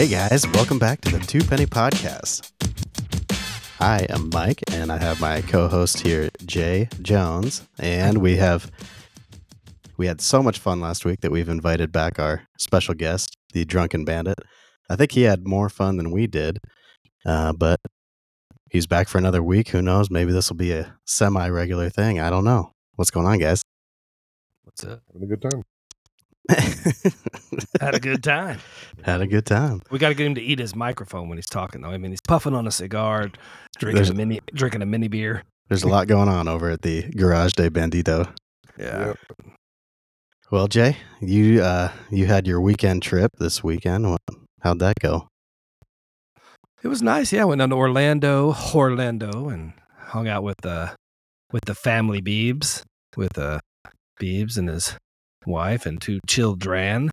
Hey guys, welcome back to the Two Penny Podcast. I am Mike, and I have my co-host here, Jay Jones, and we have we had so much fun last week that we've invited back our special guest, the Drunken Bandit. I think he had more fun than we did, uh, but he's back for another week. Who knows? Maybe this will be a semi-regular thing. I don't know. What's going on, guys? What's up? Having a good time. Had a good time. Had a good time. We got to get him to eat his microphone when he's talking, though. I mean, he's puffing on a cigar, drinking There's- a mini, drinking a mini beer. There's a lot going on over at the Garage de Bandito. Yeah. Yep. Well, Jay, you uh, you had your weekend trip this weekend. How'd that go? It was nice. Yeah, I went down to Orlando, Orlando, and hung out with the with the family Beebs, with uh, Beebs and his wife and two children.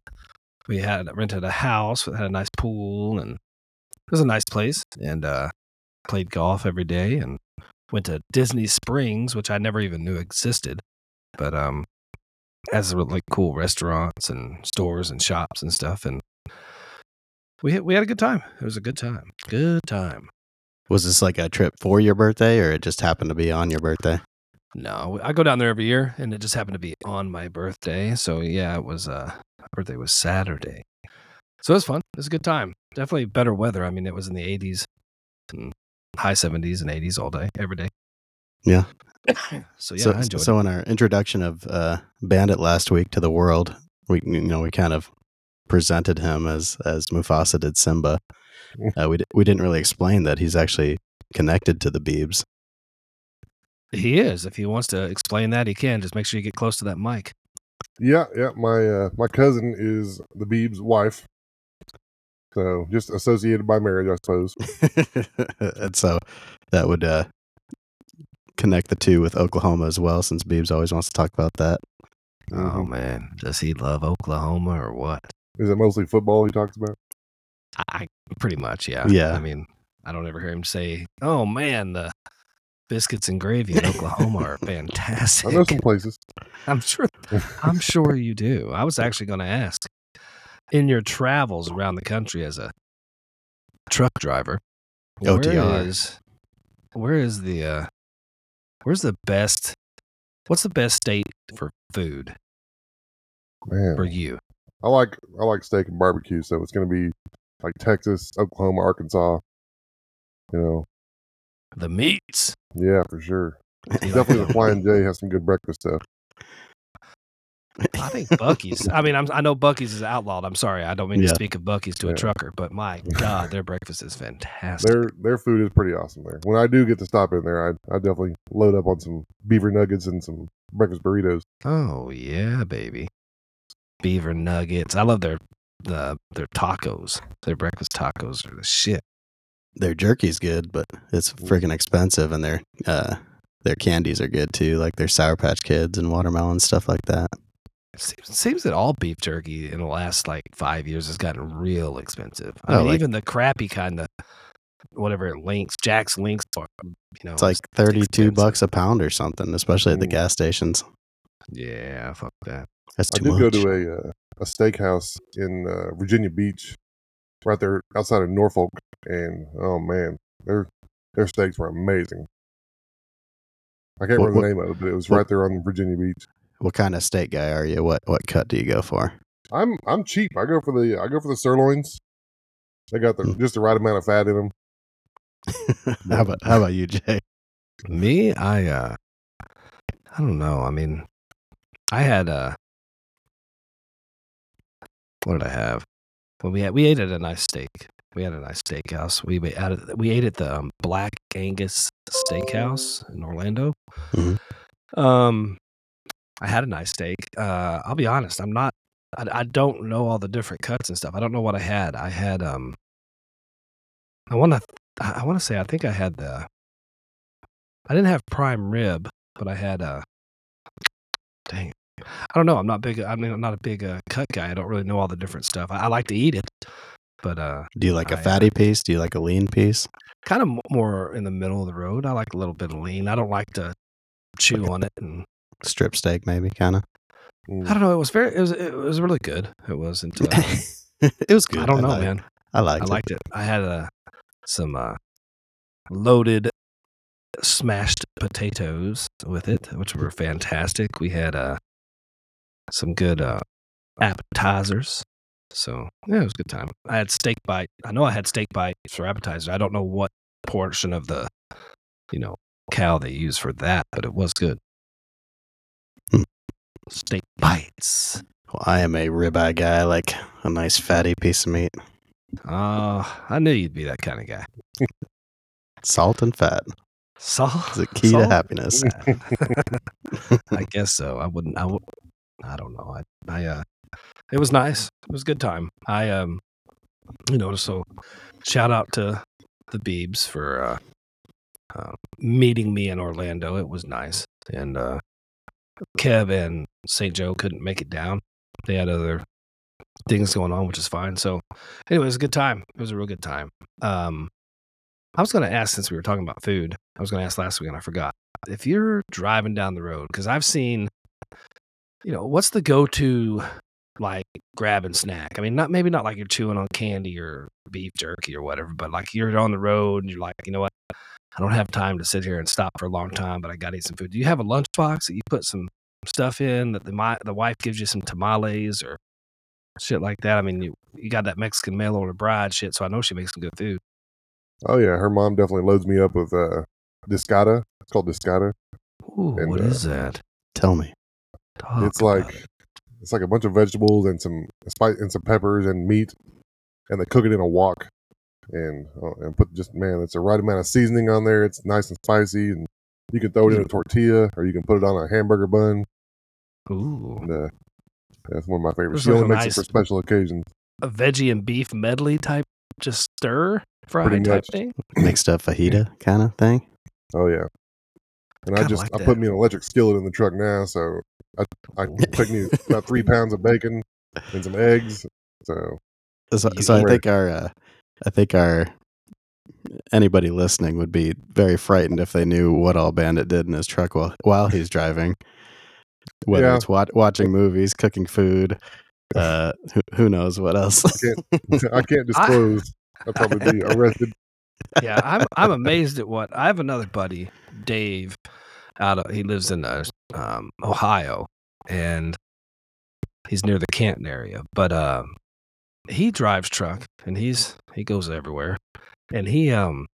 We had rented a house had a nice pool, and it was a nice place. And uh, played golf every day, and went to Disney Springs, which I never even knew existed, but um, has like cool restaurants and stores and shops and stuff, and we we had a good time. It was a good time. Good time. Was this like a trip for your birthday, or it just happened to be on your birthday? No, I go down there every year, and it just happened to be on my birthday. So yeah, it was. Uh, birthday was Saturday, so it was fun. It was a good time. Definitely better weather. I mean, it was in the 80s, high 70s and 80s all day, every day. Yeah. So yeah, so, I enjoyed so in our introduction of uh, Bandit last week to the world, we you know we kind of presented him as as Mufasa did Simba. Uh, we di- we didn't really explain that he's actually connected to the Beebs. It. He is. If he wants to explain that, he can. Just make sure you get close to that mic. Yeah, yeah. My uh, my cousin is the Beeb's wife, so just associated by marriage, I suppose. and so that would uh, connect the two with Oklahoma as well, since Beebs always wants to talk about that. Oh Mhm. man, does he love Oklahoma or what? Is it mostly football he talks about? I, I pretty much, yeah. Yeah. I mean, I don't ever hear him say, "Oh man, the biscuits and gravy in Oklahoma are fantastic." I know some places. I'm sure. I'm sure you do. I was actually going to ask, in your travels around the country as a truck driver, where OTR. is where is the uh, where's the best? What's the best state for food Man, for you? I like I like steak and barbecue, so it's going to be like Texas, Oklahoma, Arkansas. You know, The meats. Yeah, for sure. Definitely the Flying J has some good breakfast stuff. I think Buc-ee's. I mean, I'm, I know Buc-ee's is outlawed. I'm sorry, I don't mean Yeah. to speak of Buc-ee's to a Yeah. trucker, but my God, their breakfast is fantastic. Their their food is pretty awesome there. When I do get to stop in there, I I definitely load up on some beaver nuggets and some breakfast burritos. oh yeah, baby. Beaver nuggets. I love their the their tacos. Their breakfast tacos are the shit. Their jerky's good, but it's freaking expensive, and their uh, their candies are good too, like their Sour Patch Kids and watermelon stuff like that. Seems, seems that all beef jerky in the last like five years has gotten real expensive. I Oh, mean, like- even the crappy kind of whatever links, Jack's links, or, you know, It's like thirty two bucks a pound or something, especially at the gas stations. Yeah, fuck that. That's I too did much. go to a uh, a steakhouse in uh, Virginia Beach, right there outside of Norfolk, and oh man, their their steaks were amazing. I can't What- remember the name of it, but it was what- right there on Virginia Beach. what kind of steak guy are you? What what cut do you go for? I'm I'm cheap. I go for the I go for the sirloins. They got the Mm. just the right amount of fat in them. how about how about you, Jay? Me, I uh I don't know. I mean, I had uh what did I have? Well, we had we ate at a nice steak. We had a nice steakhouse. We we ate at, we ate at the um, Black Angus Steakhouse in Orlando. Mhm. Um, I had a nice steak. Uh, I'll be honest. I'm not. I, I don't know all the different cuts and stuff. I don't know what I had. I had um. I want to. I want to say. I think I had the. I didn't have prime rib, but I had a. Dang. I don't know. I'm not big. I mean, I'm not a big uh, cut guy. I don't really know all the different stuff. I, I like to eat it, but uh, Do you like a I, uh, fatty piece? Do you like a lean piece? kind of more in the middle of the road. I like a little bit of lean. I don't like to chew on it, and Strip steak, maybe, kind of. I don't know. It was very. It was. It was really good. It wasn't. Uh, it was good. I don't know, thought- man. I liked I it. liked it. I had uh, some uh, loaded smashed potatoes with it, which were fantastic. We had uh, some good uh, appetizers. So yeah, it was a good time. I had steak bite. I know I had steak bites for appetizer. I don't know what portion of the, you know, cow they use for that, but it was good. Hmm. Steak bites. Well, I am a ribeye guy. I like a nice fatty piece of meat. Oh, I knew you'd be that kind of guy. Salt and fat Salt is the key to salt? happiness. I guess so. I wouldn't. I would. I don't know. I. I. Uh. It was nice. It was a good time. I. Um. You know. So, shout out to the Beebs for uh, uh, meeting me in Orlando. It was nice. And uh, Kev and St. Joe couldn't make it down. They had other things going on, which is fine. So, anyway, it was a good time. It was a real good time. Um, I was going to ask since we were talking about food. I was going to ask last week and I forgot. If you're driving down the road, because I've seen, you know, what's the go-to like grab and snack? I mean, not maybe not like you're chewing on candy or beef jerky or whatever, but like you're on the road and you're like, you know what? I don't have time to sit here and stop for a long time, but I got to eat some food. Do you have a lunchbox that you put some stuff in that the mi- the wife gives you some tamales or shit like that? I mean, you you got that Mexican mail order bride shit, so I know she makes some good food. Oh yeah, her mom definitely loads me up with uh, discada. It's called discada. Ooh, And, what uh, is that? Tell me. Talk it's like it. It's like a bunch of vegetables and some spice and some peppers and meat, and they cook it in a wok, and uh, and put just man, it's the right amount of seasoning on there. It's nice and spicy, and you can throw it in a tortilla or you can put it on a hamburger bun. Ooh, And, uh, that's one of my favorites. Looks She only a makes nice- it for special occasions. a veggie and beef medley type, just stir fry Pretty type much. thing. Mixed up fajita kind of thing. Oh yeah. And I Kinda just like I that. put me an electric skillet in the truck now, so I I take me about three pounds of bacon and some eggs. So So, so I think our, uh, I think our anybody listening would be very frightened if they knew what all Bandit did in his truck while while he's driving. Whether Yeah. it's wa- watching movies, cooking food, uh, who, who knows what else? I can't disclose. I'll probably be arrested. yeah, I'm I'm amazed at what I have another buddy, Dave, out of he lives in uh, um, Ohio, and he's near the Canton area. But um, he drives truck, and he's he goes everywhere, and he um.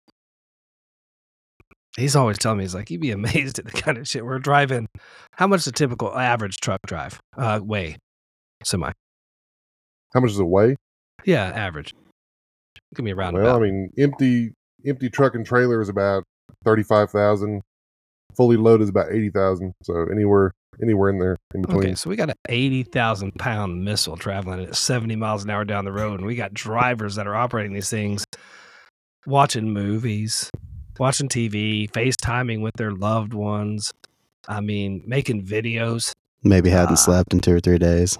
He's always telling me he's like you'd be amazed at the kind of shit we're driving. How much a typical average truck drive? Uh, weigh, semi. How much does it weigh? Yeah, average. Give me a roundabout. Well, I mean, empty empty truck and trailer is about thirty five thousand. Fully loaded is about eighty thousand. So anywhere anywhere in there in between. Okay, so we got an 80,000 pound missile traveling at 70 miles an hour down the road, and we got drivers that are operating these things, watching movies, watching TV, FaceTiming with their loved ones. I mean, making videos, Maybe hadn't Ah. slept in two or three days.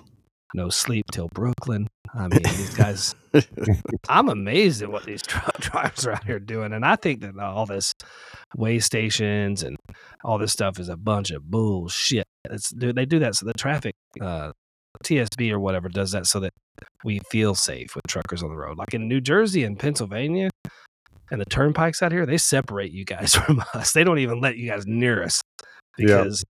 no sleep till Brooklyn. I mean, these guys, I'm amazed at what these truck drivers are out here doing. And I think that all this way stations and all this stuff is a bunch of bullshit. It's, they do that so the traffic, uh, TSB or whatever does that so that we feel safe with truckers on the road. Like in New Jersey and Pennsylvania and the turnpikes out here, they separate you guys from us. They don't even let you guys near us Yeah. because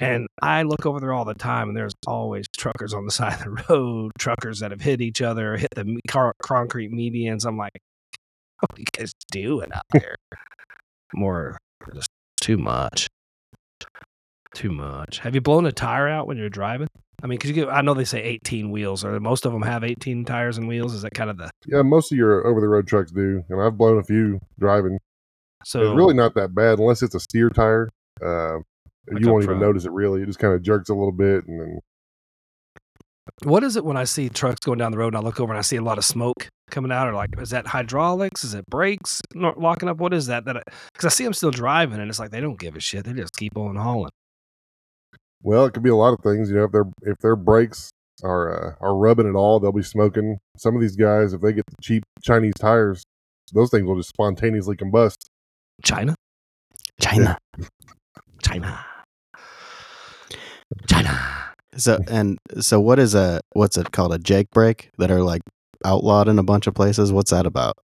and I look over there all the time, and there's always truckers on the side of the road, truckers that have hit each other, hit the car- concrete medians. I'm like, what are you guys doing out there? More, too much. Too much. Have you blown a tire out when you're driving? I mean, because you get, I know they say 18 wheels, or most of them have 18 tires and wheels. Is that kind of the Yeah, most of your over the road trucks do, and I've blown a few driving. so? it's really not that bad unless it's a steer tire. Uh, Like you won't even notice it really. It just kind of jerks a little bit, and then What is it when I see trucks going down the road and I look over and I see a lot of smoke coming out? Or like, is that hydraulics? Is it brakes not locking up? What is that? That because I, see them still driving and it's like they don't give a shit. They just keep on hauling. well, it could be a lot of things. You know, if their if their brakes are uh, are rubbing at all, they'll be smoking. Some of these guys, if they get the cheap Chinese tires, those things will just spontaneously combust. China, China. China, China. So and so, what is a what's it called? A Jake brake that are like outlawed in a bunch of places. What's that about?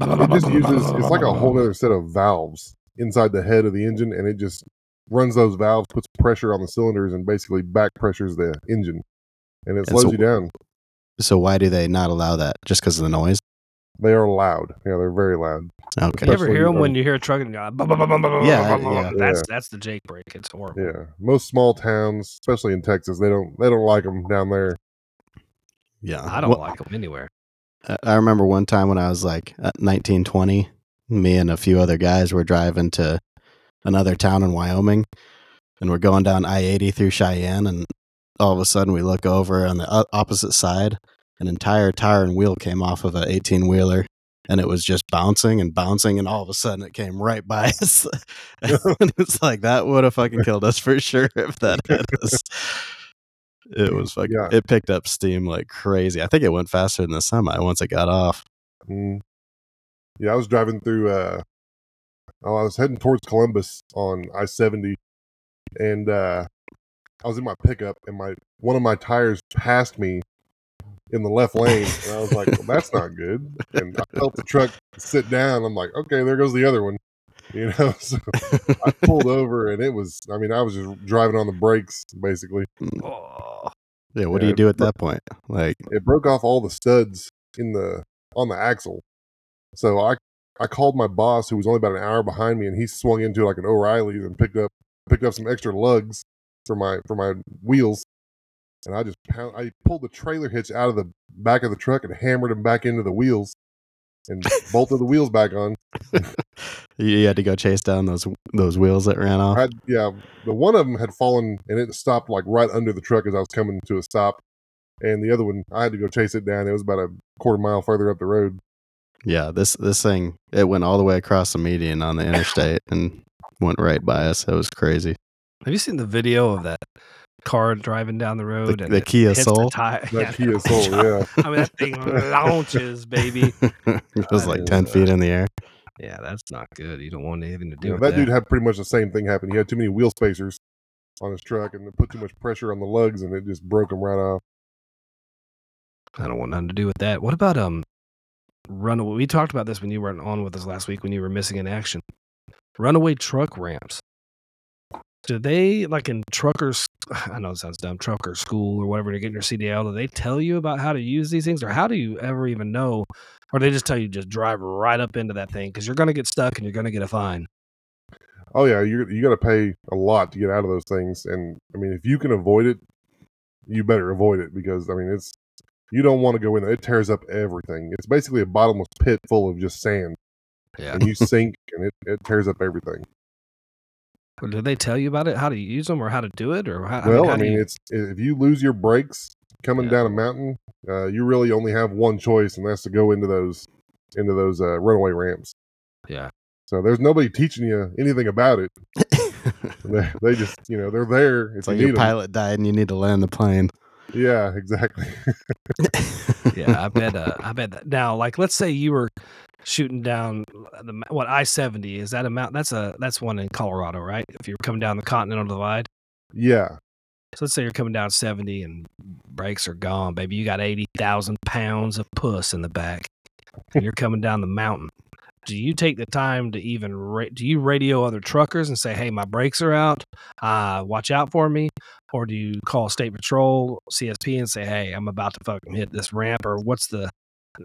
It just uses it's like a whole other set of valves inside the head of the engine, and it just runs those valves, puts pressure on the cylinders, and basically back pressures the engine, and it And slows so- you down. So why do they not allow that? Just because of the noise? They are loud. Yeah, they're very loud. Okay. You ever hear them on- um, when you hear a truck and go, "Bum, bum, bum, bum, bum, Yeah, bum, bum, yeah. that's Yeah. that's the Jake brake. It's horrible. Yeah, most small towns, especially in Texas, they don't they don't like them down there. Yeah. I don't Well, like them anywhere. I- remember one time when I was like at 19, 20, me and a few other guys were driving to another town in Wyoming and we're going down I 80 through Cheyenne. And all of a sudden we look over on the opposite side, an entire tire and wheel came off of an 18 wheeler and it was just bouncing and bouncing. And all of a sudden it came right by us. and it's like that would have fucking killed us for sure if that hit us. It was fucking, Yeah. it picked up steam like crazy. I think it went faster than the semi once it got off. Mm. Yeah, I was driving through. uh oh, I was heading towards Columbus on I seventy, and uh I was in my pickup, and my one of my tires passed me in the left lane, and I was like, well, "That's not good." And I felt the truck sit down. I'm like, "Okay, there goes the other one," you know. So I pulled over, and it was. I mean, I was just driving on the brakes basically. Oh, Yeah, what do you do at bro- that point? Like, it broke off all the studs in the on the axle. So I I called my boss who was only about an hour behind me and he swung into like an O'Reilly's and picked up picked up some extra lugs for my for my wheels. And I just pound, I pulled the trailer hitch out of the back of the truck and hammered them back into the wheels and bolted the wheels back on. you had to go chase down those those wheels that ran off. I had, yeah, the one of them had fallen and it stopped like right under the truck as I was coming to a stop. And the other one, I had to go chase it down. It was about a quarter mile further up the road. Yeah, this this thing it went all the way across the median on the interstate and went right by us. It was crazy. have you seen the video of that car driving down the road and the it Kia hits Soul? The tire. That Yeah, Kia Soul, yeah. I mean, that thing launches, baby. it was like Uh, ten feet in the air. Yeah, that's not good. You don't want anything to do Yeah, with that, that. dude had pretty much the same thing happen. He had too many wheel spacers on his truck and it put too much pressure on the lugs and it just broke him right off. I don't want nothing to do with that. What about um runaway? We talked about this when you weren't on with us last week when you were missing in action. Runaway truck ramps. Do they like in truckers? I know it sounds dumb. Trucker school or whatever to get your CDL. Do they tell you about how to use these things, or how do you ever even know? Or they just tell you just drive right up into that thing because you're gonna get stuck and you're gonna get a fine. Oh yeah, you you got to pay a lot to get out of those things, and I mean if you can avoid it, you better avoid it because I mean it's you don't want to go in there. It tears up everything. It's basically a bottomless pit full of just sand, Yeah. and you sink and it, it tears up everything. Or do they tell you about it? How to use them or how to do it or how? well, how I mean, you- it's if you lose your brakes coming Yeah. down a mountain, uh, you really only have one choice, and that's to go into those into those uh, runaway ramps. yeah. So there's nobody teaching you anything about it. They, they just, you know, they're there it's like need your 'em. pilot died and you need to land the plane. Yeah, exactly. yeah, I bet. Uh, I bet that. Now, like, let's say you were shooting down the what I seventy is that a mountain? That's a that's one in Colorado, right? If you're coming down the Continental Divide, yeah, so let's say you're coming down seventy and brakes are gone, baby. You got eighty thousand pounds of puss in the back, and you're coming down the mountain. Do you take the time to even ra- do you radio other truckers and say, "Hey, my brakes are out. Uh, watch out for me," or do you call state patrol, CSP, and say, "Hey, I'm about to fucking hit this ramp," or what's the,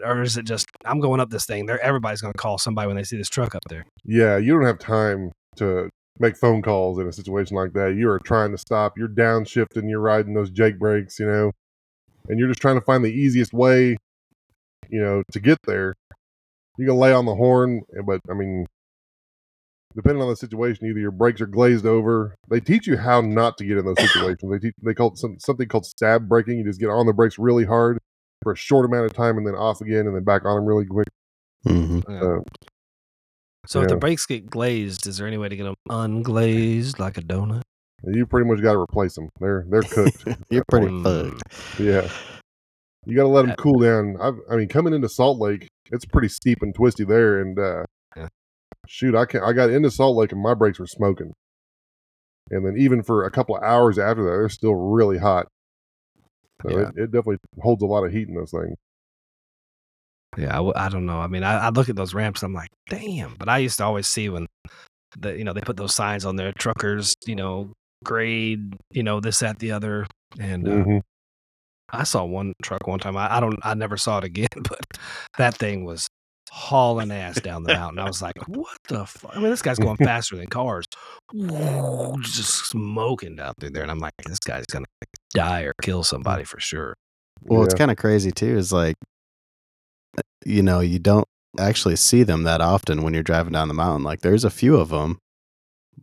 or is it just I'm going up this thing? There, everybody's going to call somebody when they see this truck up there. yeah. You don't have time to make phone calls in a situation like that. You are trying to stop. You're downshifting. You're riding those Jake brakes, you know, and you're just trying to find the easiest way, you know, to get there. You can lay on the horn, but I mean, depending on the situation, either your brakes are glazed over. They teach you how not to get in those situations. They teach, they call it some, something called stab braking. You just get on the brakes really hard for a short amount of time and then off again and then back on them really quick. hmm Uh, So if the brakes get glazed, is there any way to get them unglazed like a donut? you pretty much got to replace them. They're they're cooked. You're pretty fucked. yeah, you got to let them Uh, cool down. I've, I mean, coming into Salt Lake, it's pretty steep and twisty there, and uh, Yeah. shoot, I can I got into Salt Lake and my brakes were smoking, and then even for a couple of hours after that, they're still really hot. So Yeah. it, it definitely holds a lot of heat in those things. Yeah, I, w- I don't know. I mean, I, I look at those ramps, and I'm like, damn. But I used to always see when the you know they put those signs on there, truckers, you know, grade, you know, this, that, the other, and uh, hmm I saw one truck one time. I, I don't, I never saw it again, but that thing was hauling ass down the mountain. I was like, what the fuck? I mean, this guy's going faster than cars, just smoking down through there, and I'm like, this guy's gonna die or kill somebody for sure. Well, it's kind of crazy too. Is like, you know, you don't actually see them that often when you're driving down the mountain. Like, there's a few of them,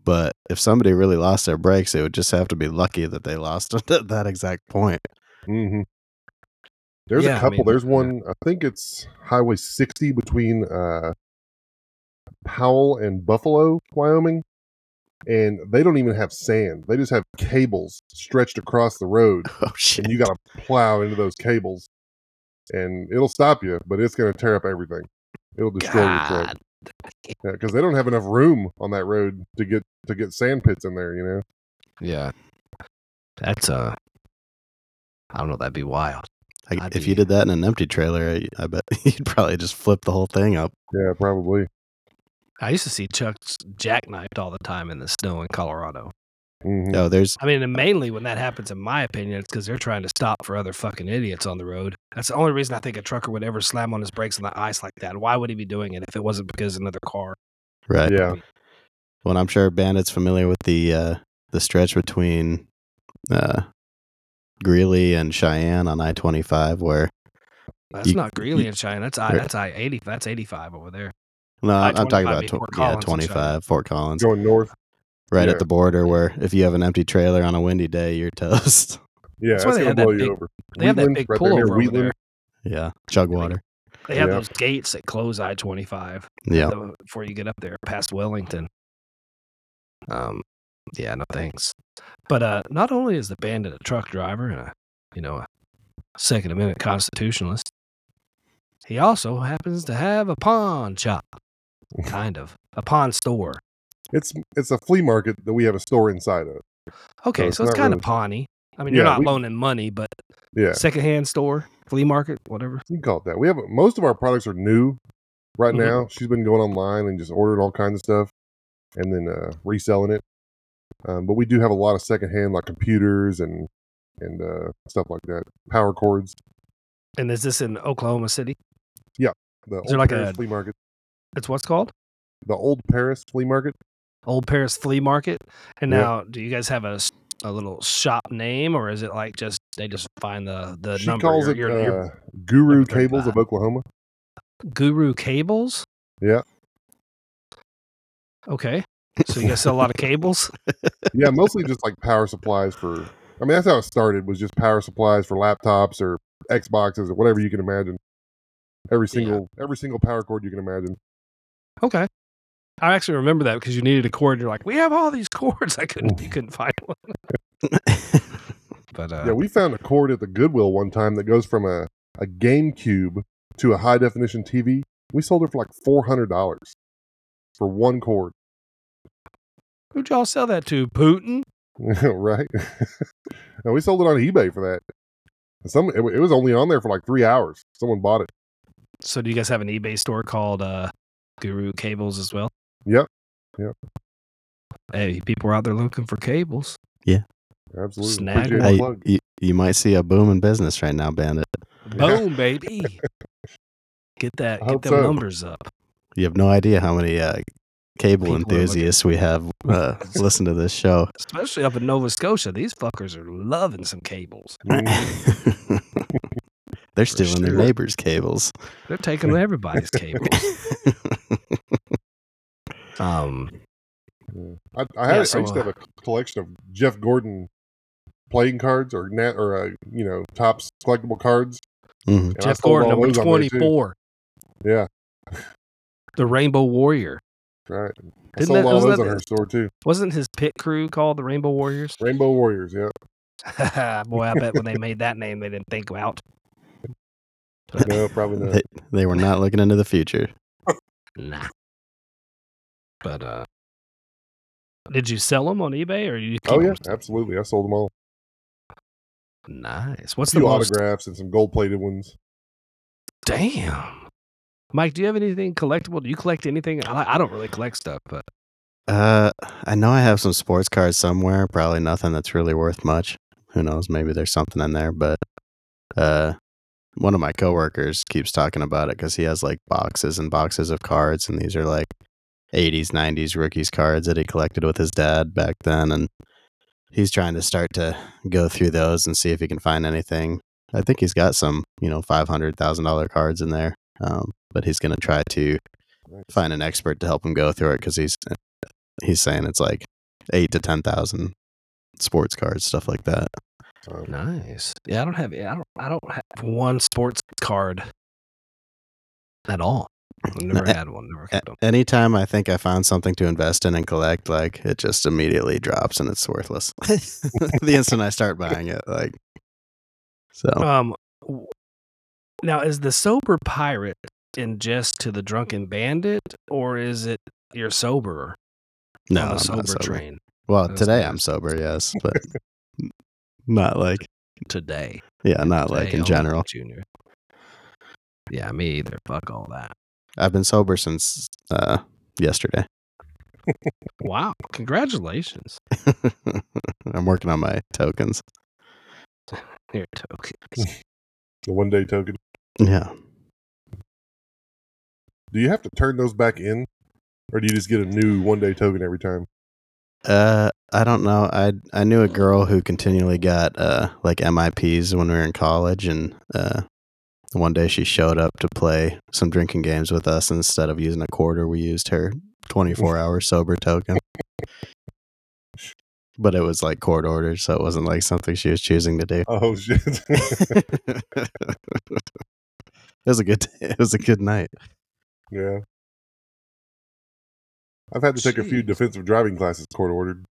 but if somebody really lost their brakes, it would just have to be lucky that they lost it at that exact point. Hmm There's Yeah, a I couple. mean, There's yeah. one. I think it's Highway 60 between uh, Powell and Buffalo, Wyoming, and they don't even have sand. They just have cables stretched across the road, Oh shit! and you got to plow into those cables, and it'll stop you, but it's going to tear up everything. It'll destroy your truck God, because they don't have enough room on that road to get to get sand pits in there. You know. yeah, that's uh, I don't know. That'd be wild. I, if be- you did that in an empty trailer, I, I bet you'd probably just flip the whole thing up. Yeah, probably. I used to see Chuck's jackknifed all the time in the snow in Colorado. hmm Oh, there's I mean, and mainly when that happens, in my opinion, it's because they're trying to stop for other fucking idiots on the road. That's the only reason I think a trucker would ever slam on his brakes on the ice like that. Why would he be doing it if it wasn't because another car? right. Yeah. Well, I'm sure Bandit's familiar with the uh, the stretch between uh, Greeley and Cheyenne on I-25, where That's You- not Greeley you- and Cheyenne. That's I. Right. That's I eighty. That's eighty five over there. no, I'm talking about tw- yeah, 25 Fort Collins, Going north. right yeah. at the border, where if you have an empty trailer on a windy day, you're toast. Yeah, That's that's, why they gonna that blow you big- over. They have that Wheatland, big right there over there. Yeah, Chugwater. They have Yeah. those gates that close I twenty five. Yeah, before you get up there past Wellington. Um, yeah, no thanks. But uh, not only is the bandit a truck driver and a, you know, a Second Amendment constitutionalist, he also happens to have a pawn shop, kind of a pawn store. It's it's a flea market that we have a store inside of. Okay, it's so it's kind really- of pawnny. I mean, you're not we- loaning money, but Yeah, secondhand store, flea market, whatever. you can call it that. We have most of our products are new right Mhm. now. She's been going online and just ordering all kinds of stuff and then uh, reselling it. Um, but we do have a lot of secondhand, like computers and and uh, stuff like that, power cords. And is this in Oklahoma City? Yeah, the there old like Paris a- flea market. It's what's called The old Paris flea market. Old Paris Flea Market. And Yeah. now, do you guys have a a little shop name, or is it like just they just find the the she number? calls You're- it you're- you're uh, Guru number Cables of Oklahoma. Guru Cables. Yeah. Okay. So you guys sell a lot of cables. yeah, mostly just like power supplies for. I mean, that's how it started. Was just power supplies for laptops or Xboxes or whatever you can imagine. Every Yeah. single every single power cord you can imagine. Okay. I actually remember that because you needed a cord. You're like, we have all these cords. I couldn't. You couldn't find one. But uh, Yeah, we found a cord at the Goodwill one time that goes from a a GameCube to a high definition TV. We sold it for like four hundred dollars for one cord. Who'd y'all sell that to? Putin. right? and we sold it on eBay for that. Some it, it was only on there for like three hours. Someone bought it. So do you guys have an eBay store called uh, Guru Cables as well? Yep, Yep. Hey, people are out there looking for cables. Yeah. Absolutely. Snag Hey, you, you might see a boom in business right now, Bandit. Boom, baby. Get that. I Get hope them so. numbers up. You have no idea how many uh, cable People enthusiasts we have uh, listen to this show. Especially up in Nova Scotia, these fuckers are loving some cables. They're stealing their neighbors' cables. They're taking everybody's cables. Um, Yeah. I, I, had, Yeah, I used to have a collection of Jeff Gordon playing cards or net or uh, you know Topps collectible cards. Mhm. Jeff Gordon, number those on there, too. 24, Yeah, the Rainbow Warrior. Right. I Didn't sold that- all wasn't those that on the- her store too. Wasn't his pit crew called the Rainbow Warriors? Rainbow Warriors. Yeah. Boy, I bet when they made that name, they didn't think out. No, probably not. They, they were not looking into the future. Nah. But uh, did you sell them on eBay or you keep oh yeah, 'em? absolutely. I sold them all. Nice. What's A few the most? autographs and some gold plated ones. Damn. Mike, do you have anything collectible? Do you collect anything? I, I don't really collect stuff, but Uh, I know I have some sports cards somewhere. Probably nothing that's really worth much. Who knows? Maybe there's something in there. But uh, one of my coworkers keeps talking about it because he has like boxes and boxes of cards, and these are like 80s, 90s rookies cards that he collected with his dad back then, and he's trying to start to go through those and see if he can find anything. I think he's got some, you know, five hundred thousand dollar cards in there, um, but he's going to try to find an expert to help him go through it because he's he's saying it's like eight to ten thousand sports cards, stuff like that. Nice. Yeah, I don't have. I don't. I don't have one sports card at all. I've never A- had one. Never A- kept them. anytime I think I found something to invest in and collect, like it just immediately drops and it's worthless. the instant I start buying it, like so. Um, w- now is the sober pirate in jest to the drunken bandit, or is it you're sober no, on I'm the sober, not sober. train Well, That's today nice. I'm sober, yes, but not like today? yeah, not like in general. Junior. Yeah, me either. Fuck all that. I've been sober since uh, yesterday. Wow, congratulations. I'm working on my tokens. Here, token. the one day token. Yeah. Do you have to turn those back in, or do you just get a new one day token every time? Uh, I don't know. I I knew a girl who continually got uh like MIPs when we were in college, and uh, one day she showed up to play some drinking games with us. Instead of using a quarter, we used her 24 hour sober token. But it was like court ordered, so it wasn't like something she was choosing to do. Oh shit! it was a good. It was a good night. yeah. I've had to take a few defensive driving classes court ordered.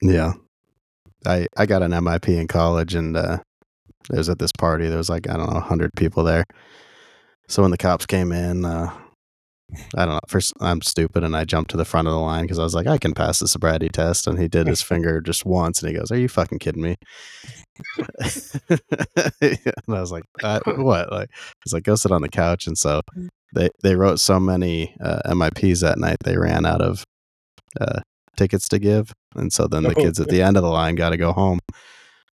Yeah. I I got an MIP in college and uh it was at this party. There was like, I don't know, 100 people there. So when the cops came in, uh I don't know. First, I'm stupid, and I jumped to the front of the line because I was like, I can pass the sobriety test. And he did his finger just once, and he goes, "Are you fucking kidding me?" and I was like, uh, "What?" Like, he's like, "Go sit on the couch." And so they they wrote so many uh, MIPs that night, they ran out of uh, tickets to give, and so then the Oh. kids at the end of the line got to go home.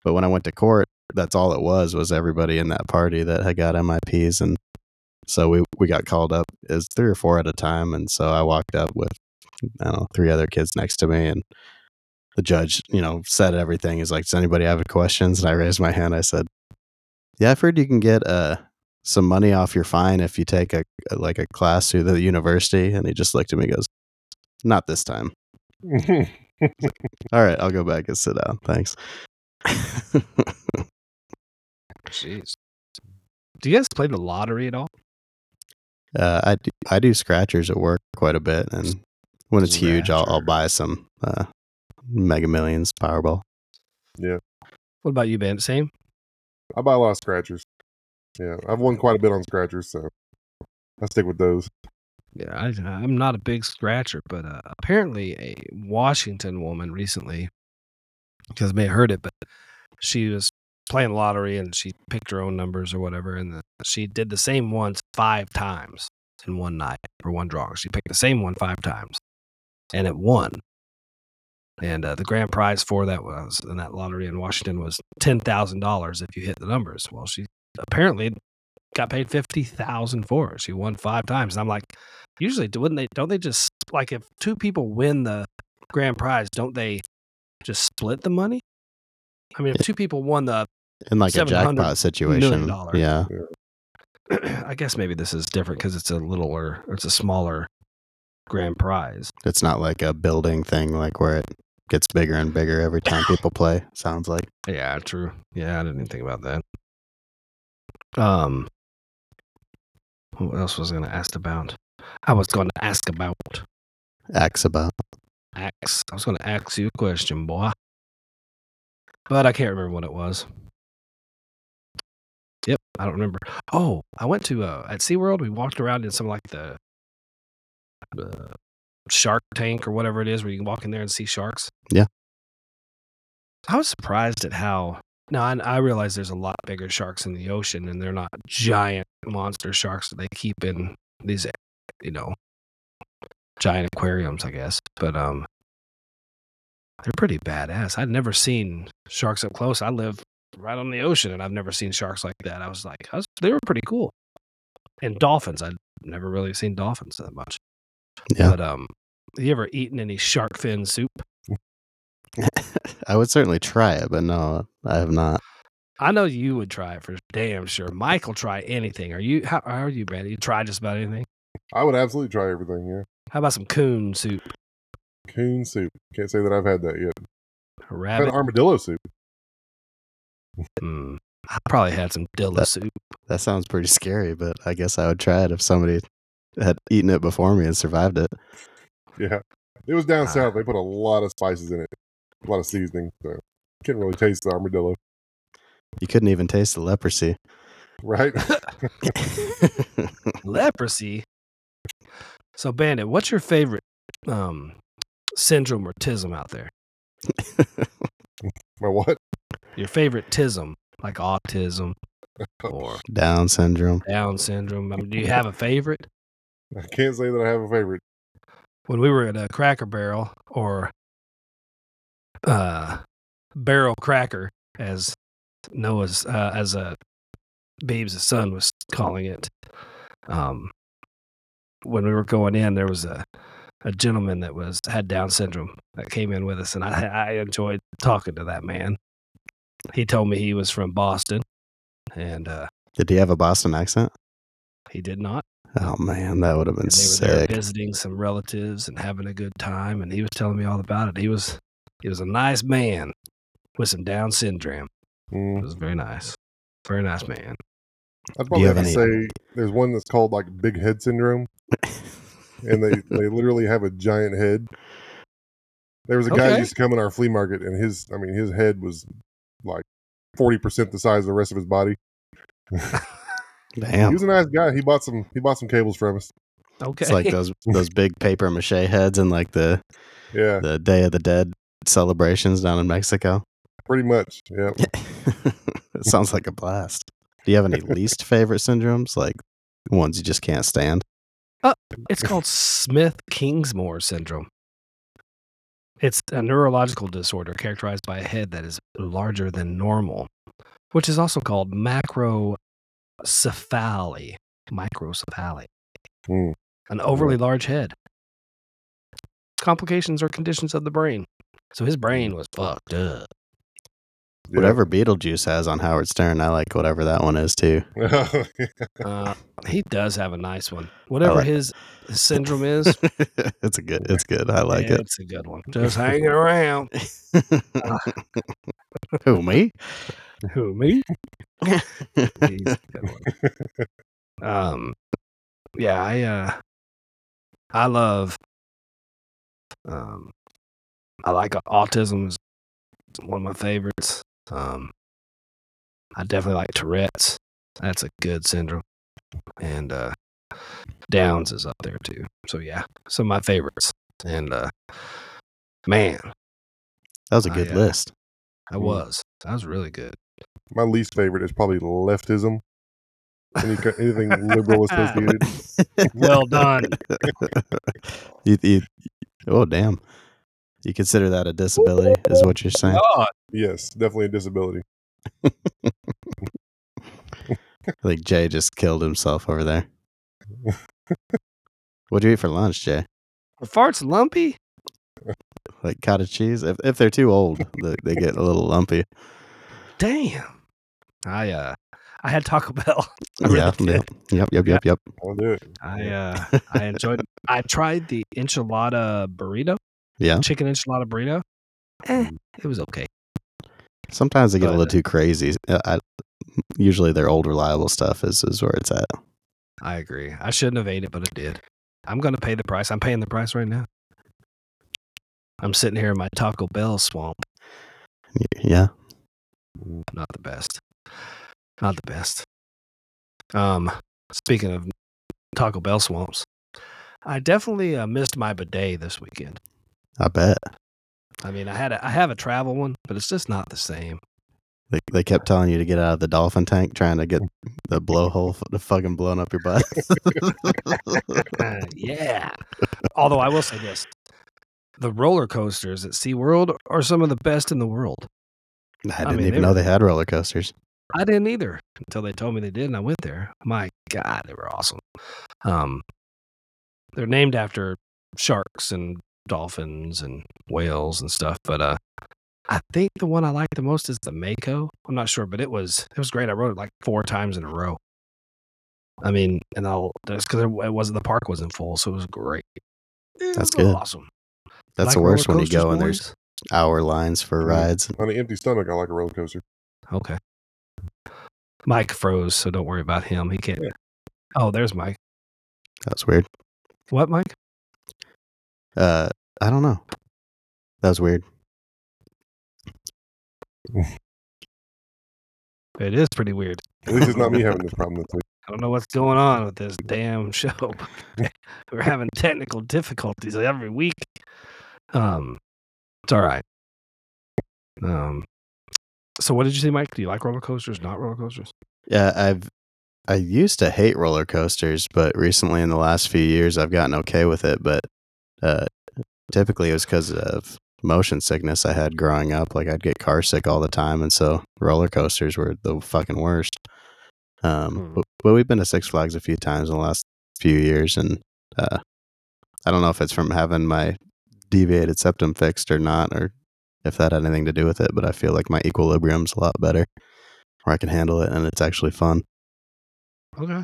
But when I went to court, that's all it was was everybody in that party that had got MIPs, and so we we got called up as three or four at a time, and so I walked up with I don't know three other kids next to me, and the judge, you know, said everything. He's like, "Does anybody have any questions?" And I raised my hand. I said, "Yeah, I've heard you can get uh some money off your fine if you take a like a class through the university." And he just looked at me, and goes, "Not this time." All right, I'll go back and sit down. Thanks. Jeez. Do you guys play the lottery at all? Uh, I do, I do scratchers at work quite a bit, and when it's huge, I'll I'll buy some uh, Mega Millions Powerball. Yeah. What about you, Ben? Same. I buy a lot of scratchers. Yeah, I've won quite a bit on scratchers, so I stick with those. Yeah, I, I'm not a big scratcher, but uh, apparently a Washington woman recently, because may have heard it, but she was playing lottery and she picked her own numbers or whatever, and the, she did the same ones five times in one night for one draw. She picked the same one five times, and it won. And uh, the grand prize for that was in that lottery in Washington was ten thousand dollars if you hit the numbers. Well, she apparently got paid fifty thousand for it. She won five times. And I'm like, usually wouldn't they? Don't they just like if two people win the grand prize, don't they just split the money? I mean, if two people won the, In like a jackpot situation, yeah, I guess maybe this is different because it's a littler, it's a smaller grand prize. it's not like a building thing, like where it gets bigger and bigger every time people play. Sounds like Yeah, true. Yeah, I didn't even think about that. Um, what else was I going to ask about? I was going to ask about Ask about. Ask. I was going to ask you a question, boy, but I can't remember what it was. I don't remember. Oh, I went to uh, at SeaWorld. We walked around in some like the uh, Shark Tank or whatever it is, where you can walk in there and see sharks. Yeah. I was surprised at how. Now I, I realize there's a lot bigger sharks in the ocean, and they're not giant monster sharks that they keep in these, you know, giant aquariums, I guess. But um, they're pretty badass. I'd never seen sharks up close. I live right on the ocean, and I've never seen sharks like that. I was like, I was, they were pretty cool. And dolphins, I'd never really seen dolphins that much. Yeah. But um, have you ever eaten any shark fin soup? I would certainly try it, but no, I have not. I know you would try it for damn sure. Mike will try anything. Are you? How, how are you, man? You try just about anything. I would absolutely try everything. Yeah, How about some coon soup? coon soup. Can't say that I've had that yet. I've had Rabbit. armadillo soup. Mm, I probably had some dilla That- soup. That sounds pretty scary, but I guess I would try it if somebody had eaten it before me and survived it. Yeah, it was down Ah. south. They put a lot of spices in it, a lot of seasoning. So can't really taste the armadillo, You couldn't even taste the leprosy. right? Leprosy. So, Bandit, what's your favorite um, syndrome or tism out there? My what? Your favorite tism, like autism or Down syndrome. Down syndrome. I mean, do you have a favorite? I can't say that I have a favorite. when we were at a Cracker Barrel or uh, Barrel Cracker, as Noah's uh, as a Beebs' son was calling it. Um, when we were going in, there was a a gentleman that was had Down syndrome that came in with us, and I I enjoyed talking to that man. He told me he was from Boston, and uh, Did he have a Boston accent? he did not. Oh man, that would have been And they were there sick. visiting some relatives and having a good time, and he was telling me all about it. He was he was a nice man with some Down syndrome. It Mm. was very nice, very nice man. I'd probably have have to say there's one that's called like big head syndrome, and they they literally have a giant head. There was a guy who used to come in our flea market, and his I mean his head was like forty percent the size of the rest of his body. He Damn. was a nice guy. He bought some he bought some cables from us. Okay, It's like those those big paper mache heads and like the Yeah, the Day of the Dead celebrations down in Mexico. pretty much. Yeah. it sounds like a blast. Do you have any least favorite syndromes, like ones you just can't stand? Uh, it's called Smith Kingsmore syndrome. It's a neurological disorder characterized by a head that is larger than normal, which is also called macrocephaly. Microcephaly. Mm. an overly large head. Complications or conditions of the brain. So his brain was fucked up. Yeah. Whatever Beetlejuice has on Howard Stern, I like whatever that one is too. Uh, he does have a nice one. Whatever like- his, his syndrome is, it's a good. It's good. I like it. it's a good one. Just hanging around. Who me? Who me? He's a good one. Um, yeah, I uh, I love. Um, I like autism is one of my favorites. Um, I definitely like Tourette's. That's a good syndrome, and uh, Downs is up there too. So yeah, some of my favorites. And uh, man, That was a good uh, list. I Mm. was that was really good. My least favorite is probably leftism. Any, anything liberal associated. Well done. you, you, oh damn! You consider that a disability? Is what you're saying? God, Yes, definitely a disability. I think Jay just killed himself over there. What'd you eat for lunch, Jay? are farts lumpy? Like cottage cheese? If if they're too old, they, they get a little lumpy. Damn. I uh I had Taco Bell. I really yeah, did. yeah, yep, yep, yep, yep. I'll do it. I uh I enjoyed I tried the enchilada burrito, Yeah. chicken enchilada burrito. Eh, it was okay. Sometimes they get a little too crazy. Uh, I, usually, their old reliable stuff is is where it's at. I agree. I shouldn't have ate it, but I did. I'm gonna pay the price. I'm paying the price right now. I'm sitting here in my Taco Bell swamp. Yeah. Not the best. Not the best. Um, speaking of Taco Bell swamps, I definitely uh, missed my bidet this weekend. I bet. I mean, I had a, I have a travel one, but it's just not the same. They, they kept telling you to get out of the dolphin tank, trying to get the blowhole to fucking blowing up your butt. Yeah. Although I will say this the roller coasters at SeaWorld are some of the best in the world. I didn't mean, they even know were- they had roller coasters. I didn't either until they told me they did, and I went there. My God, they were awesome. Um, they're named after sharks and dolphins and whales and stuff, but uh, I think the one I like the most is the Mako. I'm not sure, but it was it was great. I rode it like four times in a row. I mean, and I'll that's because it wasn't the park wasn't full, so it was great. It That's was good. Awesome. That's Like the worst roller when you go coasters, and there's hour lines for Mhm. rides. On an empty stomach, I like a roller coaster. Okay. Mike froze, so don't worry about him. He can't. Yeah. Oh, there's Mike. That's weird. What, Mike? Uh, I don't know. That was weird. It is pretty weird. At least it's not me having this problem this week. I don't know what's going on with this damn show. We're having technical difficulties every week. Um, it's all right. Um, so what did you say, Mike? Do you like roller coasters? Not roller coasters? Yeah, I've I used to hate roller coasters, but recently in the last few years I've gotten okay with it. But uh, typically it was because of motion sickness I had growing up. Like I'd get car sick all the time, and so roller coasters were the fucking worst. Um, Hmm. but, but we've been to Six Flags a few times in the last few years, and uh, I don't know if it's from having my deviated septum fixed or not, or if that had anything to do with it. But I feel like my equilibrium's a lot better, where I can handle it, and it's actually fun. Okay.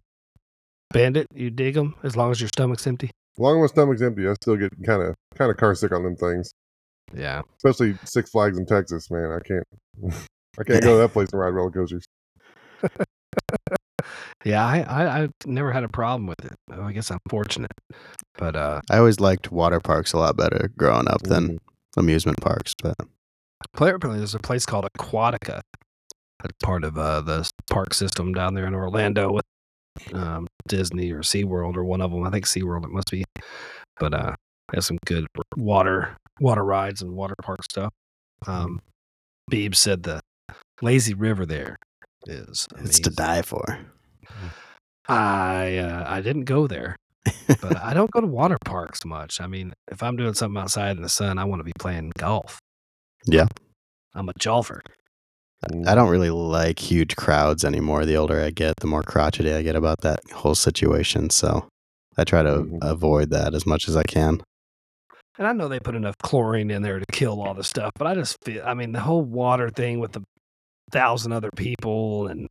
Bandit, you dig them as long as your stomach's empty? As long as my stomach's empty, I still get kind of kind of car sick on them things. Yeah. Especially Six Flags in Texas, man. I can't I can't go to that place and ride roller coasters. Yeah, I, I, I never had a problem with it. Well, I guess I'm fortunate. But uh, I always liked water parks a lot better growing up than Mhm. amusement parks, but apparently there's a place called Aquatica. That's part of uh, the park system down there in Orlando with um, Disney or SeaWorld or one of them. I think SeaWorld it must be. But uh, has some good water water rides and water park stuff. Um, Beeb said the lazy river there is it's to die for. I uh, I didn't go there, but I don't go to water parks much. I mean, if I'm doing something outside in the sun, I want to be playing golf. Yeah. I'm a golfer. I don't really like huge crowds anymore. The older I get, the more crotchety I get about that whole situation. So I try to Mhm. avoid that as much as I can. And I know they put enough chlorine in there to kill all the stuff, but I just feel, I mean, the whole water thing with the thousand other people and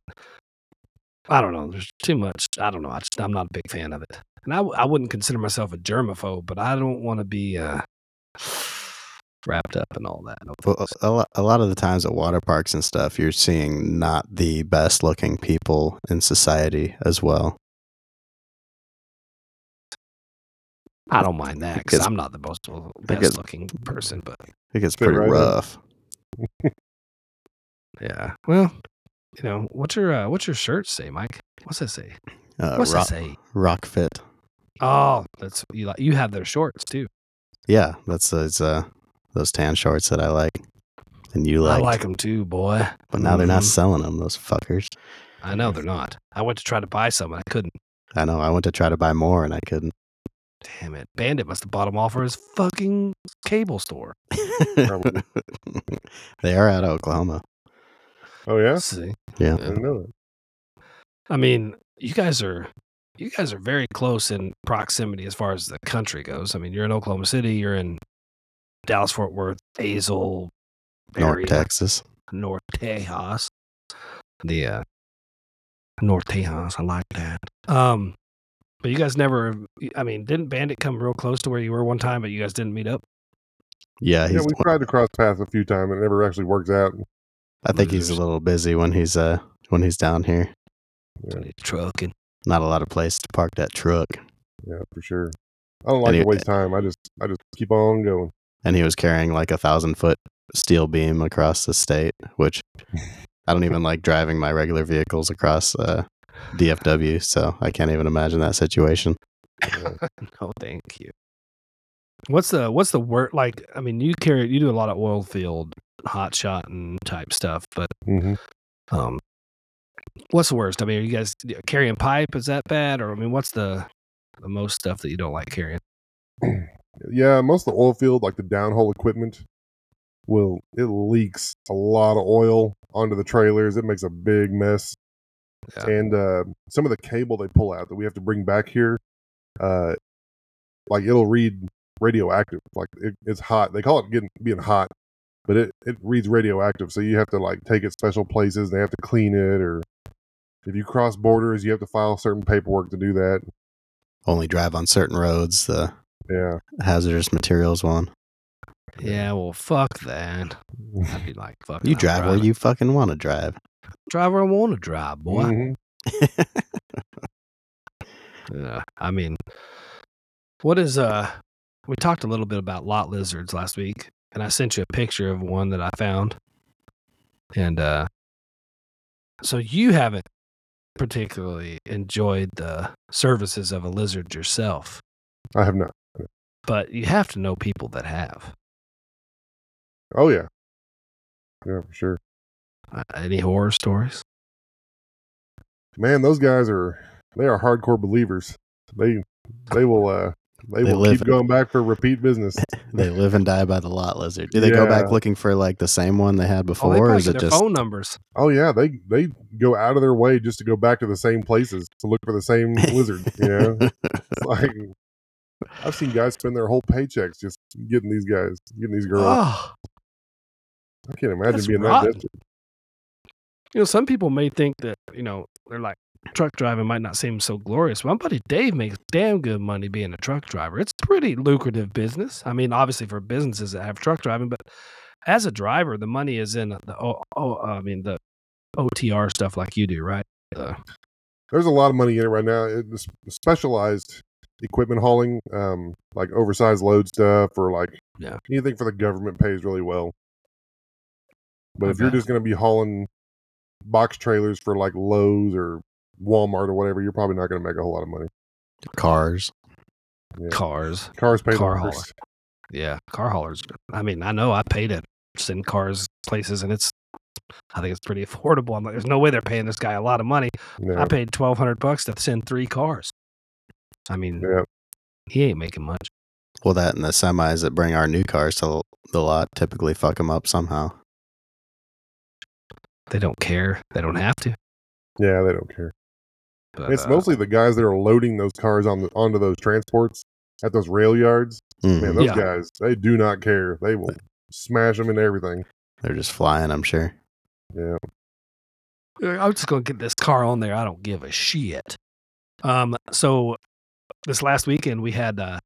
I don't know, there's too much. I don't know. I just, I'm not a big fan of it. And I, I wouldn't consider myself a germaphobe, but I don't want to be uh, wrapped up and all that. No Well, a, lot, a lot of the times at water parks and stuff, you're seeing not the best looking people in society as well. I don't mind that because Because- I'm not the most because- best looking person, but It gets pretty right rough. yeah. Well, you know, what's your uh, what's your shirt say, Mike? What's that say? Uh, What's rock, that say? rock fit. Oh, that's you like. You have their shorts too. Yeah, that's those, uh, those tan shorts that I like. And you like. I like them too, boy. But now they're not Mhm. selling them, those fuckers. I know they're not. I went to try to buy some and I couldn't. I know. I went to try to buy more and I couldn't. Damn it. Bandit must have bought them all for his fucking cable store. They are out of Oklahoma. Oh yeah, See? Yeah. I didn't know that. I mean, you guys are you guys are very close in proximity as far as the country goes. I mean, you're in Oklahoma City, you're in Dallas Fort Worth, Azle, North Texas. North Tejas. The uh North Tejas, I like that. Um but you guys never I mean, didn't Bandit come real close to where you were one time, but you guys didn't meet up? Yeah, Yeah, we tried to cross paths a few times, and it never actually works out. I think he's a little busy when he's uh when he's down here. Yeah, trucking. Not a lot of place to park that truck. yeah, for sure. I don't like Anyway- to waste time. I just, I just keep on going. And he was carrying like a thousand foot steel beam across the state, which I don't even like driving my regular vehicles across uh, DFW, so I can't even imagine that situation. no, thank you. What's the what's the word like? I mean, you carry you do a lot of oil field hot shot and type stuff, but hmm Um, what's the worst? I mean, are you guys carrying pipe? Is that bad? Or I mean, what's the the most stuff that you don't like carrying? Yeah, most of the oil field, like the downhole equipment, will it leaks a lot of oil onto the trailers. It makes a big mess. Yeah. And uh, some of the cable they pull out that we have to bring back here, uh, like it'll read radioactive. Like it, it's hot. They call it getting being hot, but it it reads radioactive. So you have to like take it special places. They have to clean it, or if you cross borders, you have to file certain paperwork to do that. Only drive on certain roads. The Yeah. hazardous materials one. Yeah, well, fuck that. I'd be like, fuck. You I'm drive where driving. you fucking want to drive. drive where I want to drive, boy. Mhm. Yeah, I mean, what is uh? We talked a little bit about lot lizards last week, and I sent you a picture of one that I found. And uh, so you haven't particularly enjoyed the services of a lizard yourself, I have not. But you have to know people that have. Oh yeah. Yeah, for sure. Uh, any horror stories? Man, those guys are they are hardcore believers. They they will uh they, They will live- keep going back for repeat business. They live and die by the lot lizard. Do they go back looking for like the same one they had Oh, before, they or is it their just phone numbers. Oh yeah, they they go out of their way just to go back to the same places to look for the same lizard. You know, It's like I've seen guys spend their whole paychecks just getting these guys, getting these girls. Oh, I can't imagine being rotten. that desperate. you know, some people may think that you know they're like truck driving might not seem so glorious. My buddy Dave makes damn good money being a truck driver. It's pretty lucrative business. I mean, obviously for businesses that have truck driving, but as a driver, the money is in the oh, oh I mean the OTR stuff like you do, right? Uh, There's a lot of money in it right now. It's specialized equipment hauling, um, like oversized load stuff or like Yeah. anything for the government pays really well. But if you're just going to be hauling box trailers for like Lowe's or Walmart or whatever, you're probably not going to make a whole lot of money. cars? Yeah. cars, Cars pay Car the hauler. yeah, car haulers. I mean, I know I pay to send cars places, and it's I think it's pretty affordable. I'm like, there's no way they're paying this guy a lot of money. Yeah. I paid twelve hundred bucks to send three cars. I mean, yeah. he ain't making much. Well, that and the semis that bring our new cars to the lot typically fuck them up somehow. They don't care. They don't have to. Yeah, they don't care. But, it's uh, mostly the guys that are loading those cars on the, onto those transports at those rail yards. Mhm. Man, those Yeah. guys, they do not care. They will smash them and everything. They're just flying, I'm sure. Yeah. I'm just gonna get this car on there. I don't give a shit. Um. So this last weekend we had uh,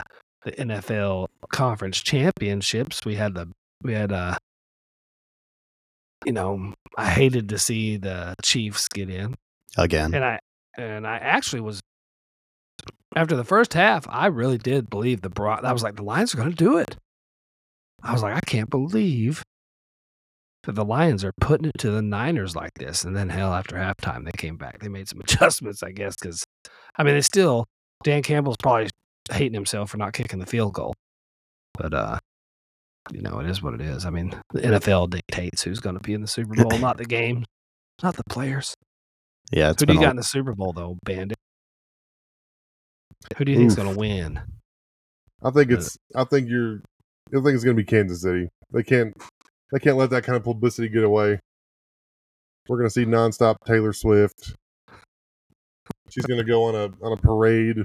the NFL conference championships. We had the we had uh. You know, I hated to see the Chiefs get in. Again. and I and I actually was after the first half, I really did believe the Bron. I was like, the Lions are going to do it. I was like, I can't believe that the Lions are putting it to the Niners like this. And then hell, after halftime, they came back. They made some adjustments, I guess, because I mean, they still Dan Campbell's probably hating himself for not kicking the field goal, but uh. You know, it is what it is. I mean, the NFL dictates who's going to be in the Super Bowl, not the game, not the players. Yeah, it's Who do you a- got in the Super Bowl though, Bandit? Who do you think's gonna win? I think Uh, it's. I think you're. I think it's going to be Kansas City. They can't. They can't let that kind of publicity get away. We're going to see nonstop Taylor Swift. She's going to go on a on a parade.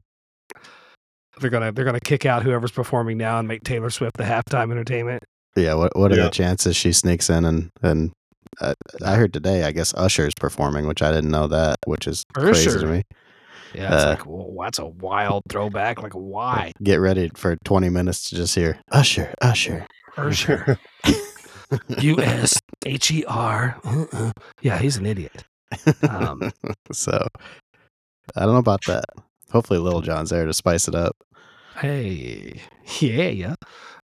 They're gonna they're gonna kick out whoever's performing now and make Taylor Swift the halftime entertainment. Yeah, what what are Yeah. the chances she sneaks in and and uh, I heard today, I guess Usher's performing, which I didn't know that, which is crazy to me. Yeah, it's Uh, like well, that's a wild throwback. Like why? Get ready for 20 minutes to just hear Usher, Usher. Usher. U S H E R. Uh-uh. Yeah, he's an idiot. Um, so I don't know about that. Hopefully Lil Jon's there to spice it up. Hey, yeah, yeah,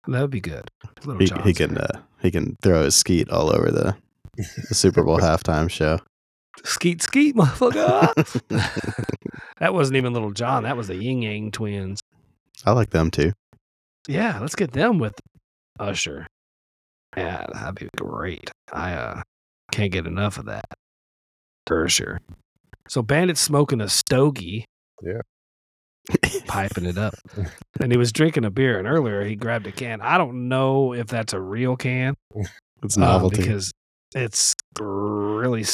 that would be good. Little He, John's he can uh, he can throw his skeet all over the, the Super Bowl halftime show. skeet skeet, motherfucker. that wasn't even Lil Jon. That was the Ying Yang twins. I like them too. Yeah, let's get them with Usher. Yeah, that'd be great. I uh, can't get enough of that. For sure. So Bandit's smoking a stogie. Yeah. Piping it up. and he was drinking a beer. And earlier he grabbed a can. I don't know if that's a real can. It's um, novelty. because it's really.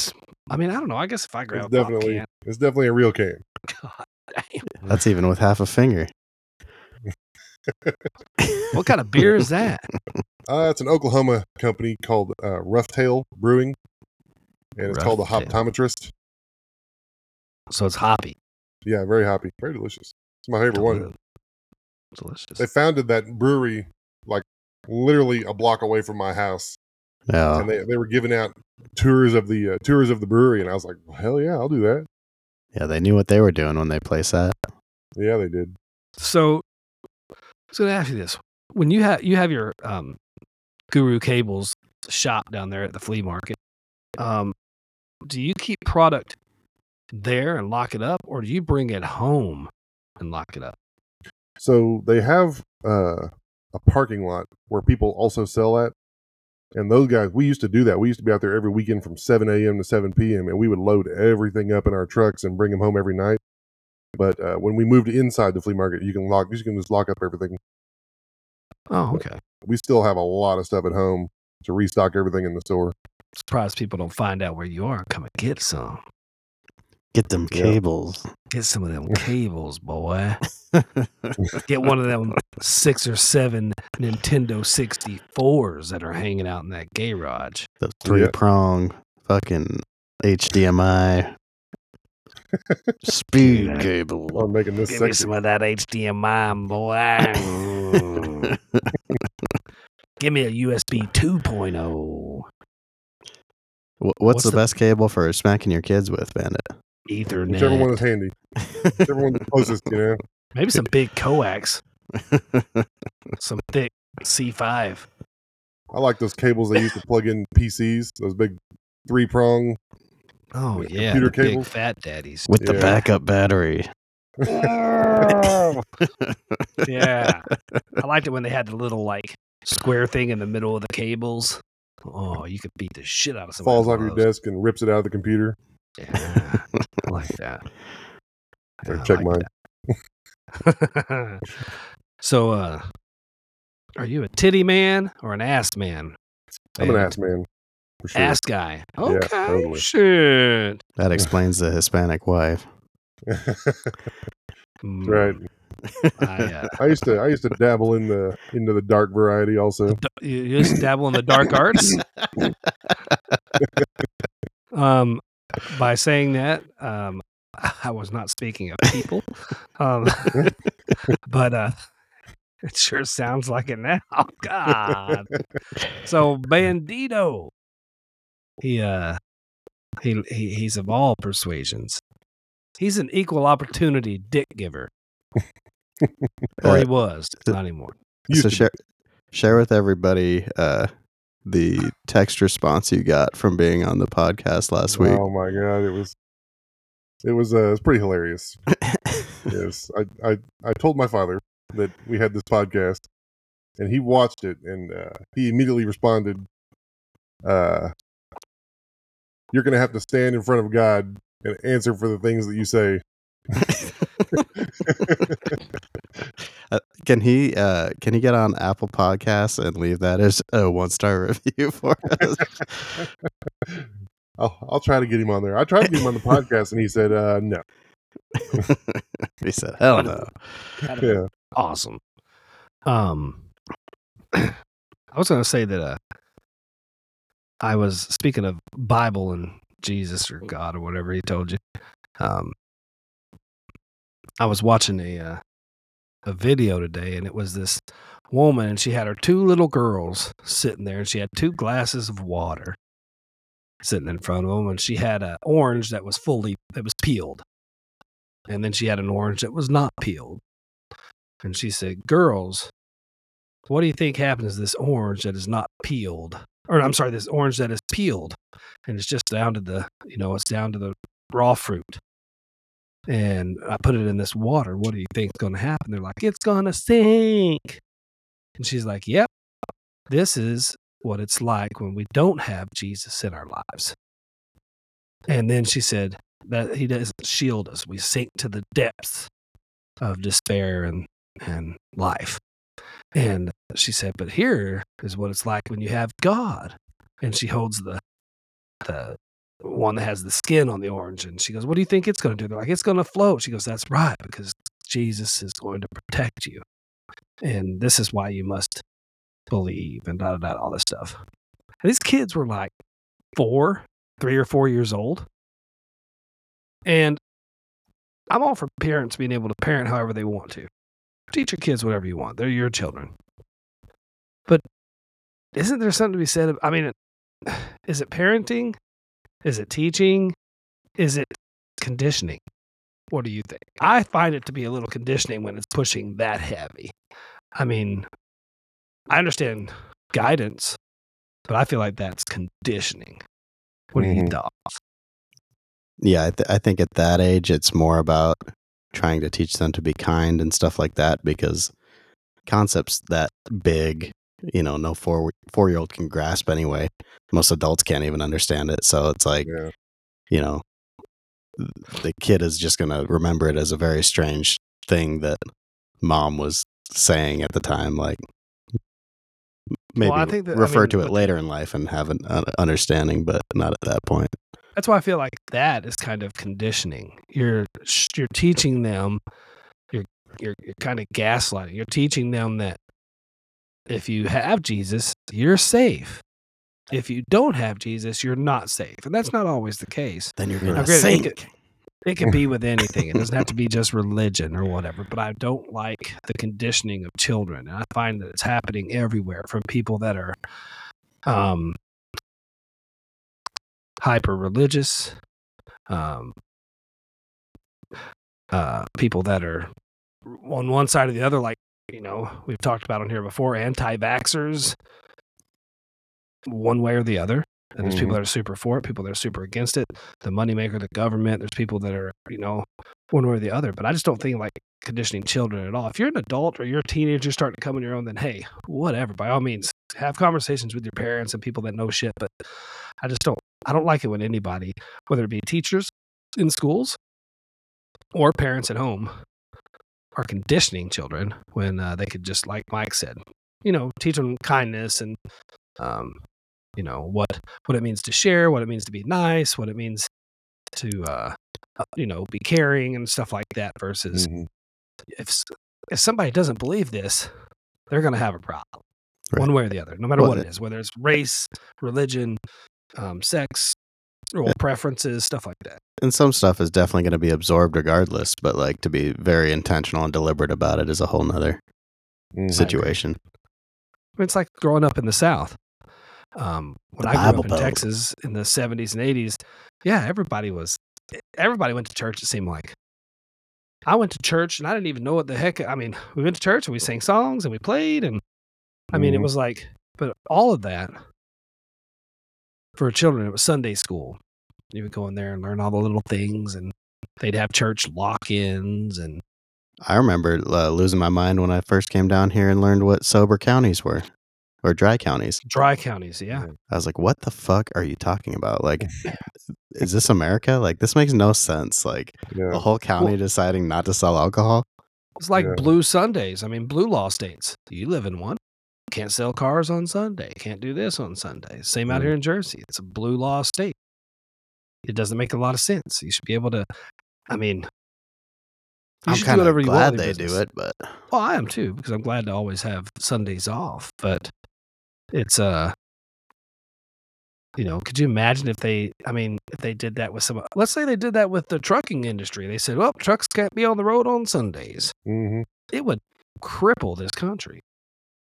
I mean, I don't know. I guess if I grab It's a definitely can, it's definitely a real can. God damn. That's even with half a finger. What kind of beer is that? Uh, it's an Oklahoma company called uh, Roughtail Brewing, and it's called the Roughtail. Hoptometrist. So it's hoppy. Yeah, very hoppy, very delicious. It's my favorite one. Delicious. They founded that brewery like literally a block away from my house, Yeah. and they, they were giving out tours of the uh, tours of the brewery, and I was like, hell yeah, I'll do that. Yeah, they knew what they were doing when they placed that. Yeah, they did. So, I was going to ask you this: when you have you have your um, Guru Cables shop down there at the flea market, um, do you keep product there and lock it up, or do you bring it home and lock it up? So they have uh, a parking lot where people also sell at. And those guys, we used to do that. We used to be out there every weekend from 7 a.m. to 7 p.m. and we would load everything up in our trucks and bring them home every night. But uh, when we moved inside the flea market, you can lock, you can just lock up everything. Oh, okay. We still have a lot of stuff at home to restock everything in the store. Surprised people don't find out where you are. Come and get some. Get them Yeah. cables. Get some of them cables, boy. Get one of them six or seven Nintendo 64s that are hanging out in that garage. The three prong fucking HDMI speed Dude, cable. Oh, I'm making this Give me some of that HDMI, boy. Give me a USB 2.0 Wh- What's, What's the, the- best cable for smacking your kids with, Bandit? Ethernet. Whichever one is handy. Whichever one's closest, you know. Maybe some big coax, some thick C5. I like those cables they used to plug in PCs, those big three prong. Oh Yeah, yeah, computer the big cables. fat daddies. with the backup battery. yeah, I liked it when they had the little like square thing in the middle of the cables. Oh, you could beat the shit out of somebody. falls off your desk and rips it out of the computer. Yeah, I like that. Or Yeah, I check like that. so, uh, are you a titty man or an ass man? I'm an ass man. For sure. Ass guy. Okay. totally. Shit. That explains the Hispanic wife. Mm, right. I, uh, I used to I used to dabble in the into the dark variety also. you you just dabble in the dark arts. um, by saying that, um, I was not speaking of people, um, but uh, it sure sounds like it now. God. So Bandito, he uh, he, he he's of all persuasions. He's an equal opportunity dick giver, or he was, not anymore. So share, share with everybody uh, the text response you got from being on the podcast last week. Oh my god, it was it was uh, it was pretty hilarious. yes, I, I I told my father that we had this podcast, and he watched it, and uh, he immediately responded, uh, "You're gonna have to stand in front of God and answer for the things that you say." Uh, can he uh, can he get on Apple Podcasts and leave that as a one star review for us? I'll I'll try to get him on there. I tried to get him on the podcast, and he said, uh, "No." he said, "Hell no." Yeah, awesome. Um, I was going to say that uh, I was speaking of Bible and Jesus or God or whatever he told you. Um, I was watching a uh, a video today, and it was this woman, and she had her two little girls sitting there, and she had two glasses of water sitting in front of them, and she had an orange that was fully that was peeled, and then she had an orange that was not peeled. And she said, Girls, what do you think happens to this orange that is not peeled? Or I'm sorry, this orange that is peeled. And it's just down to the, you know, it's down to the raw fruit. And I put it in this water. What do you think is going to happen? They're like, It's going to sink. And she's like, Yep, this is what it's like when we don't have Jesus in our lives. And then she said that he doesn't shield us. We sink to the depths of despair and, and life. And she said, but here is what it's like when you have God. And she holds the the one that has the skin on the orange. And she goes, What do you think it's going to do? They're like, It's going to float. She goes, That's right, because Jesus is going to protect you. And this is why you must believe and da da da, all this stuff. And these kids were like four, three or four years old. And I'm all for parents being able to parent however they want to. Teach your kids whatever you want. They're your children. But isn't there something to be said? I mean, is it parenting? Is it teaching? Is it conditioning? What do you think? I find it to be a little conditioning when it's pushing that heavy. I mean, I understand guidance, but I feel like that's conditioning. What do you Mhm. thought? Yeah, I, th- I think at that age, it's more about trying to teach them to be kind and stuff like that because concepts that big, you know, no four four year old can grasp anyway. Most adults can't even understand it. So it's like, Yeah. you know, the kid is just going to remember it as a very strange thing that mom was saying at the time. Like, maybe I think that- I refer mean, to it later in life and have an understanding, but not at that point. That's why I feel like that is kind of conditioning. You're you're teaching them, you're you're, you're kind of gaslighting. You're teaching them that if you have Jesus, you're safe. If you don't have Jesus, you're not safe, and that's not always the case. Then you're going to granted, it sink. could- It can be with anything. It doesn't have to be just religion or whatever. But I don't like the conditioning of children, and I find that it's happening everywhere from people that are um, hyper religious, um, uh, people that are on one side or the other, like you know we've talked about on here before, anti-vaxxers, one way or the other. And there's people Mhm. that are super for it, people that are super against it. The moneymaker, the government. There's people that are, you know, one way or the other. But I just don't think like conditioning children at all. If you're an adult or you're a teenager starting to come on your own, then hey, whatever. By all means, have conversations with your parents and people that know shit. But I just don't. I don't like it when anybody, whether it be teachers in schools or parents at home, are conditioning children when uh, they could just, like Mike said, you know, teach them kindness and, um, you know, what what it means to share, what it means to be nice, what it means to, uh, uh, you know, be caring and stuff like that. Versus Mhm. if if somebody doesn't believe this, they're going to have a problem, Right. one way or the other, no matter Well, what it it- is, whether it's race, religion, um, sex, or preferences, stuff like that. and some stuff is definitely going to be absorbed regardless but like to be very intentional and deliberate about it is a whole nother Mhm. situation It's like growing up in the South. Um, when The I grew Bible up in Belt. Texas in the 70s and 80s, yeah, everybody was, everybody went to church, it seemed like. I went to church and I didn't even know what the heck. I mean, we went to church and we sang songs and we played. And I mean, it Mhm. was like, but all of that for children, it was Sunday school. You would go in there and learn all the little things and they'd have church lock ins and i remember uh, losing my mind when i first came down here and learned what sober counties were or dry counties dry counties. Yeah. i was like what the fuck are you talking about like is this america like this makes no sense like Yeah. a whole county deciding not to sell alcohol It's like Yeah. blue Sundays. I mean, blue law states. You live in one. Can't sell cars on Sunday. Can't do this on Sunday. Same out Mm. here in Jersey. It's a blue law state. It doesn't make a lot of sense. You should be able to. I mean, you i'm kind of whatever you want glad they do it but Well, I am too because I'm glad to always have Sundays off. But it's uh, you know, could you imagine if they? I mean, if they did that with some. Let's say they did that with the trucking industry. They said, "Well, trucks can't be on the road on Sundays." Mhm. It would cripple this country.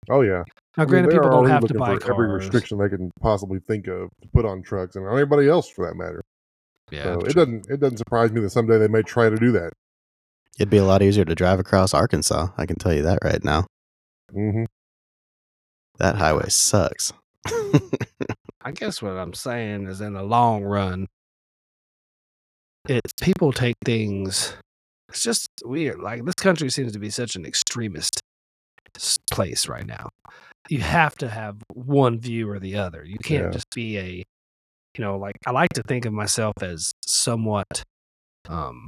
Oh yeah. Now, I granted, they are people don't have to buy for every cars. restriction they can possibly think of to put on trucks and on anybody else for that matter. Yeah, so true. it doesn't it doesn't surprise me that someday they may try to do that. it'd be a lot easier to drive across arkansas i can tell you that right now hmm that highway sucks I guess what I'm saying is, in the long run, it's people take things. It's just weird. Like this country seems to be such an extremist place right now. You have to have one view or the other. You can't Yeah. just be a you know, like I like to think of myself as somewhat um,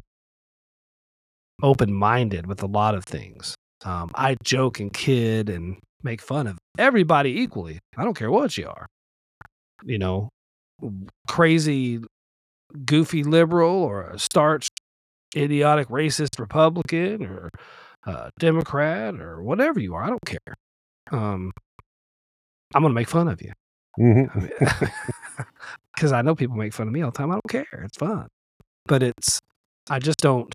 open minded with a lot of things. Um, I joke and kid and make fun of everybody equally. I don't care what you are. You know, crazy, goofy liberal or a starch, idiotic, racist Republican or a Democrat or whatever you are. I don't care. Um, I'm going to make fun of you because I know people make fun of me all the time. I don't care. It's fun. But it's, I just don't,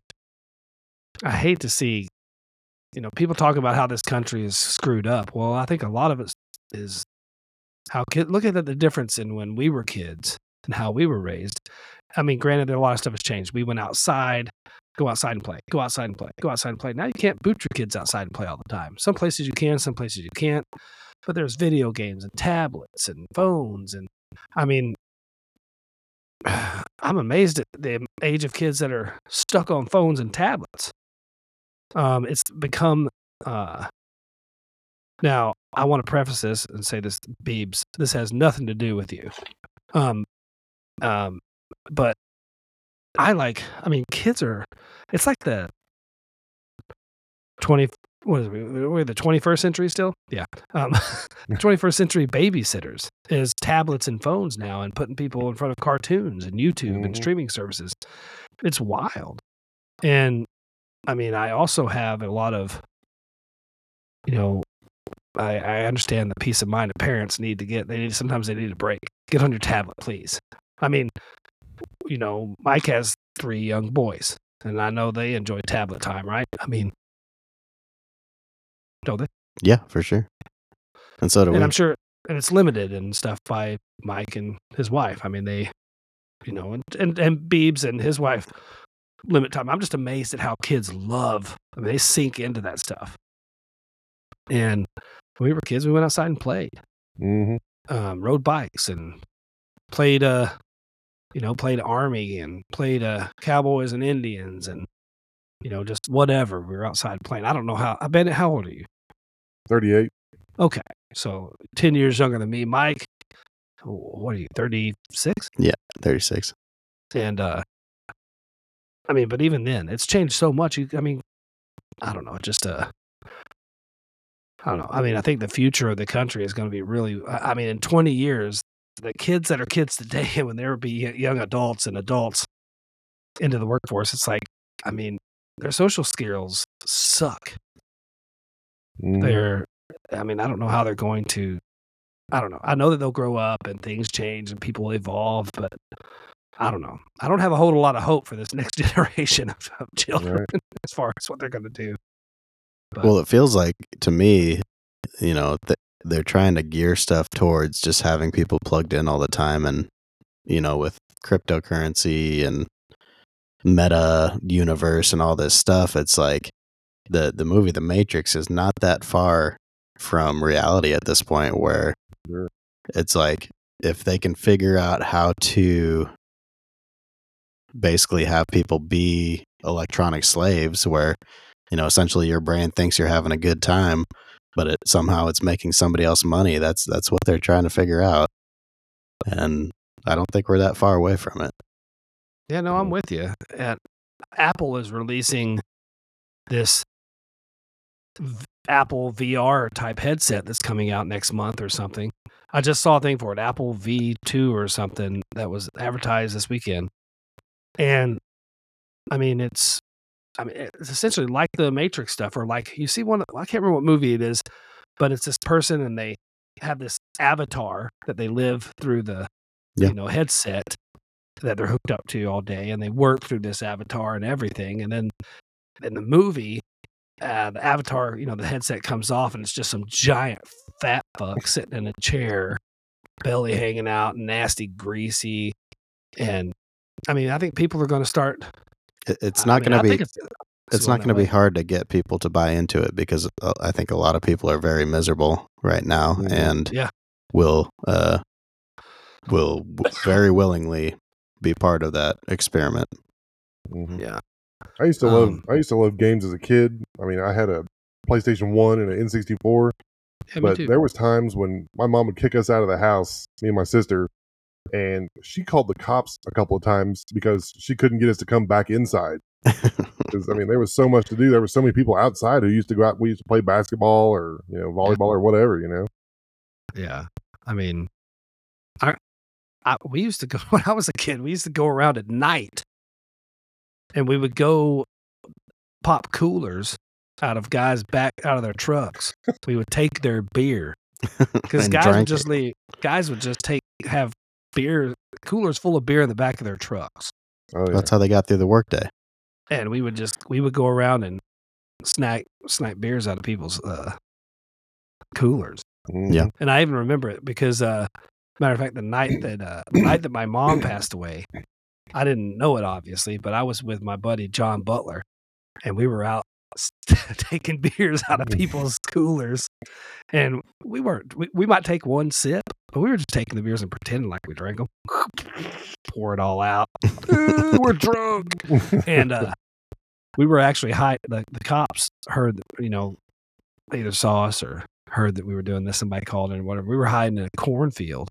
I hate to see, you know, people talk about how this country is screwed up. Well, I think a lot of it is how kid, look at the difference in when we were kids and how we were raised. I mean, granted, a lot of stuff has changed. We went outside, go outside and play, go outside and play, go outside and play. Now you can't boot your kids outside and play all the time. Some places you can, some places you can't. But there's video games and tablets and phones. And I mean, I'm amazed at the age of kids that are stuck on phones and tablets. Um, it's become uh, now. I want to preface this and say this, Beebs. This has nothing to do with you. Um, um, but I like. I mean, kids are. It's like the twenty. What is it? We're the twenty first century still. Yeah. Um, twenty first century babysitters is tablets and phones now, and putting people in front of cartoons and YouTube and Mhm. streaming services. It's wild. And I mean, I also have a lot of, you know, I, I understand the peace of mind that parents need to get. They need sometimes they need a break. Get on your tablet, please. I mean, you know, Mike has three young boys, and I know they enjoy tablet time, right? I mean, don't they? Yeah, for sure. And so do we. and I'm sure, and it's limited and stuff by Mike and his wife. I mean, they, you know, and and and Beebs and his wife limit time. I'm just amazed at how kids love. I mean, they sink into that stuff. And when we were kids, we went outside and played, hmm um, rode bikes, and played, uh, you know, played army and played uh, cowboys and Indians, and you know, just whatever. We were outside playing. I don't know how. I bet. How old are you? 38. Okay, so ten years younger than me, Mike. What are you? Thirty six. Yeah, 36. And uh, I mean, but even then, it's changed so much. You, I mean, I don't know. Just uh, I don't know. I mean, I think the future of the country is going to be really. I I mean, in twenty years, the kids that are kids today, when they will be young adults and adults into the workforce, it's like, I mean, their social skills suck. Mhm. they're i mean i don't know how they're going to i don't know i know that they'll grow up and things change and people evolve but i don't know i don't have a whole lot of hope for this next generation of, of children Right. as far as what they're going to do But- Well, it feels like to me, you know, th- they're trying to gear stuff towards just having people plugged in all the time and, you know, with cryptocurrency and meta universe and all this stuff, it's like the the movie The Matrix is not that far from reality at this point where Sure. it's like if they can figure out how to basically have people be electronic slaves where you know essentially your brain thinks you're having a good time but it somehow it's making somebody else money. That's that's what they're trying to figure out. And i don't think we're that far away from it. Yeah no i'm with you. And apple is releasing this v- apple vr type headset that's coming out next month or something. I just saw a thing for it apple v2 or something that was advertised this weekend. And i mean it's i mean it's essentially like the matrix stuff or like you see one. I can't remember what movie it is but it's this person and they have this avatar that they live through the Yeah. you know headset that they're hooked up to all day and they work through this avatar and everything and then in the movie uh, the avatar you know the headset comes off and it's just some giant fat fuck sitting in a chair belly hanging out nasty greasy and i mean i think people are going to start It- it's I not mean, going to be it's, it's not going to be hard to get people to buy into it because uh, i think a lot of people are very miserable right now Mhm. and Yeah. will uh will very willingly be part of that experiment Mhm. yeah I used to love Um, I used to love games as a kid. I mean, I had a PlayStation One and an N64, yeah but there was times when my mom would kick us out of the house, me and my sister, and she called the cops a couple of times because she couldn't get us to come back inside. Because I mean, there was so much to do. There were so many people outside who used to go out. We used to play basketball or you know volleyball or whatever. You know. Yeah. I mean, I, I we used to go when I was a kid. We used to go around at night, and we would go pop coolers out of guys back out of their trucks. we would take their beer because guys would just it. leave. Guys would just take have beer coolers full of beer in the back of their trucks, Oh yeah. That's how they got through the workday. and we would just we would go around and snack snack beers out of people's uh, coolers. Mhm. Yeah. and I even remember it because, uh, matter of fact, the night that uh, the night that my mom passed away, I didn't know it obviously, but I was with my buddy John Butler, and we were out taking beers out of people's coolers, and we weren't. We, we might take one sip, but we were just taking the beers and pretending like we drank them, pour it all out. "Eh, we're drunk, and uh, we were actually high. The, the cops heard, that, you know, they either saw us or heard that we were doing this. Somebody called in whatever. We were hiding in a cornfield.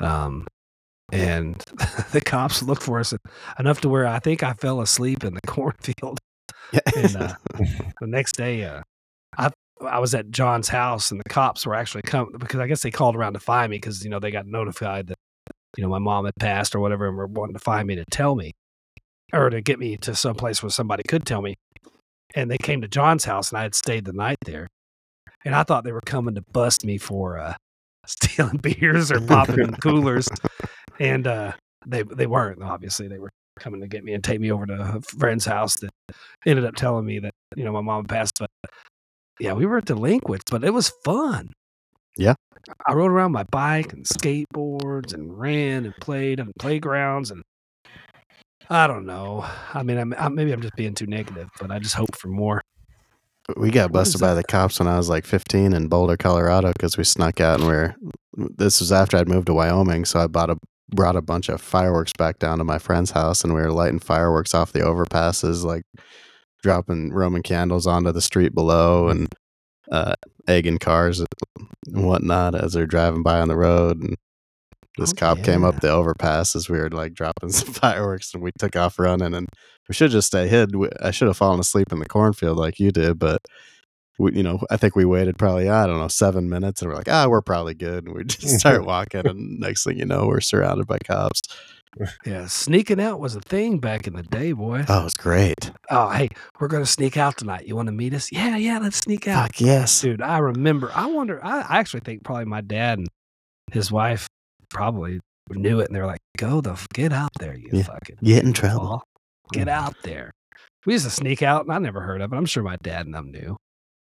Um, and the cops looked for us enough to where I think I fell asleep in the cornfield. And uh, the next day, uh, I I was at John's house, and the cops were actually coming because I guess they called around to find me because you know they got notified that you know my mom had passed or whatever, and were wanting to find me to tell me or to get me to some place where somebody could tell me. And they came to John's house, and I had stayed the night there, and I thought they were coming to bust me for uh, stealing beers or popping coolers, and uh, they they weren't. Obviously, they were coming to get me and take me over to a friend's house that ended up telling me that you know my mom passed. But yeah, we were delinquents, but it was fun. Yeah. I rode around my bike and skateboards and ran and played on playgrounds and I don't know. I mean, I'm, I, maybe I'm just being too negative, but I just hope for more. We got busted by the cops when I was like 15 in Boulder, Colorado, because we snuck out and we are This was after I'd moved to Wyoming, so I bought a brought a bunch of fireworks back down to my friend's house, and we were lighting fireworks off the overpasses, like dropping Roman candles onto the street below, and uh, egging cars and whatnot as they're driving by on the road. And this Oh, cop came up the overpass as we were like dropping some fireworks, and we took off running. And we should just stay hid. I should have fallen asleep in the cornfield like you did, but we, you know, I think we waited probably I don't know seven minutes, and we're like, ah, we're probably good. And we just start walking, and next thing you know, we're surrounded by cops. Yeah, sneaking out was a thing back in the day, boy. Oh, it was great. Oh, hey, we're gonna sneak out tonight. You want to meet us? Yeah, yeah, let's sneak out. Fuck yes. Dude, I remember. I wonder. I, I actually think probably my dad and his wife probably knew it, and they're like, "Go the get out there, you Yeah, fucking Get in trouble. Get out there." We used to sneak out, and I never heard of it. I'm sure my dad and them knew.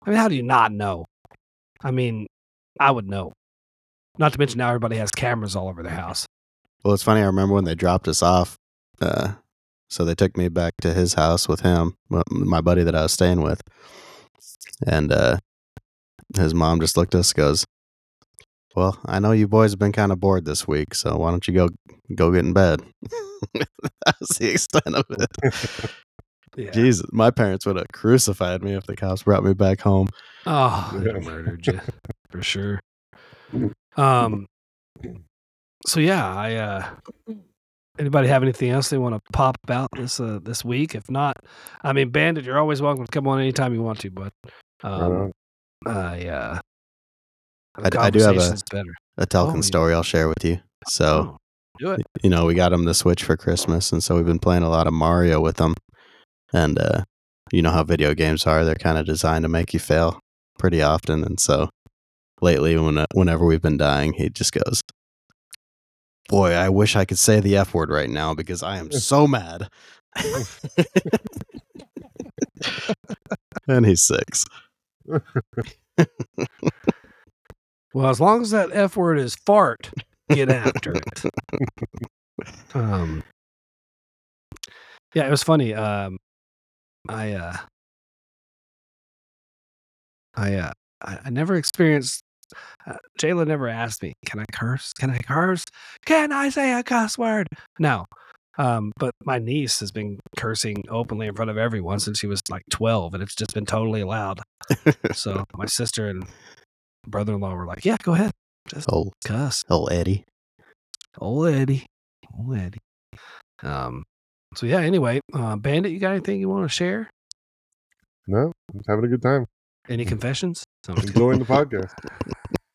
I mean, how do you not know? I mean, I would know. Not to mention now everybody has cameras all over their house. Well, it's funny. I remember when they dropped us off. Uh, so they took me back to his house with him, my buddy that I was staying with, and uh, his mom just looked at us, goes, "Well, I know you boys have been kind of bored this week, so why don't you go go get in bed?" that was the extent of it. Yeah. Jesus, my parents would have crucified me if the cops brought me back home. Oh, they Yeah. murdered you for sure. Um. So yeah, I. uh Anybody have anything else they want to pop about this uh, this week? If not, I mean, Bandit, you're always welcome to come on anytime you want to. But Right um, on. I, uh, I d- I do have a- better. A Telkin Oh, yeah. story I'll share with you. So. Oh, do it. you know, we got him the Switch for Christmas, and so we've been playing a lot of Mario with him. And uh, you know how video games are; they're kind of designed to make you fail pretty often. And so lately, when whenever we've been dying, he just goes, "Boy, I wish I could say the F word right now because I am so mad." and he's six. Well, as long as that F word is fart, get after it. Um, yeah, it was funny. Um, I, uh, I, uh, I, I never experienced. Uh, Jayla never asked me, "Can I curse? Can I curse? Can I say a cuss word?" No. Um, but my niece has been cursing openly in front of everyone since she was like twelve, and it's just been totally allowed. So my sister and brother-in-law were like, "Yeah, go ahead, just old, cuss." old Eddie. Old Eddie. Old Eddie. Um, so yeah, anyway, uh, Bandit, you got anything you want to share? No, just having a good time. Any confessions? Enjoying the podcast.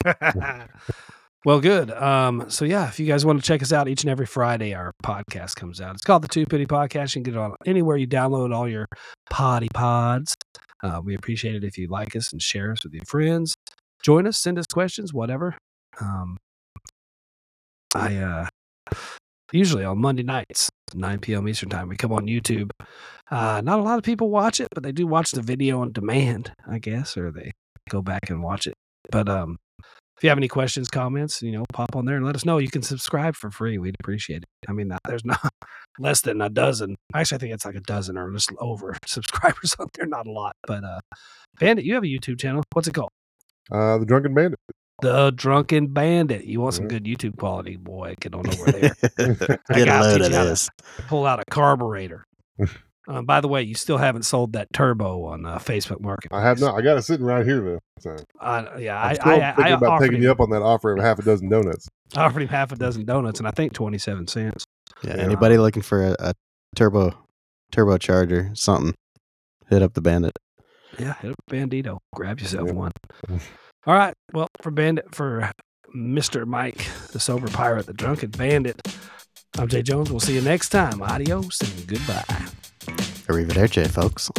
well, good. Um, so yeah, if you guys want to check us out, each and every Friday our podcast comes out. It's called the Two Penny Podcast. You can get it on anywhere you download all your potty pods. Uh, we appreciate it if you like us and share us with your friends. Join us, send us questions, whatever. Um, I uh, usually on Monday nights, 9 p.m. Eastern time, we come on YouTube. Uh, not a lot of people watch it, but they do watch the video on demand, I guess, or they go back and watch it. But um, if you have any questions, comments, you know, pop on there and let us know. You can subscribe for free. We'd appreciate it. I mean, there's not less than a dozen. Actually, I think it's like a dozen or just over subscribers on there. Not a lot, but uh, Bandit, you have a YouTube channel. What's it called? Uh, the Drunkin Bandit. The Drunkin Bandit. You want some good YouTube quality, boy? Get on over there. Get a gotta load of you how to- this. Pull out a carburetor. Uh, by the way, you still haven't sold that turbo on uh, Facebook Market. I have not. I got it sitting right here though. So Uh, yeah, I'm still I, thinking I, about offered taking him, you up on that offer of half a dozen donuts. I offered him half a dozen donuts, and I think twenty-seven cents. Yeah, Yeah. anybody looking for a, a turbo turbocharger, something, hit up the bandit. Yeah, hit up Bandito. Grab yourself Yeah. one. All right. Well, for Bandit, for uh, Mister Mike, the sober pirate, the drunken bandit. I'm Jay Jones. We'll see you next time. Adios and goodbye. Arrivederci, folks.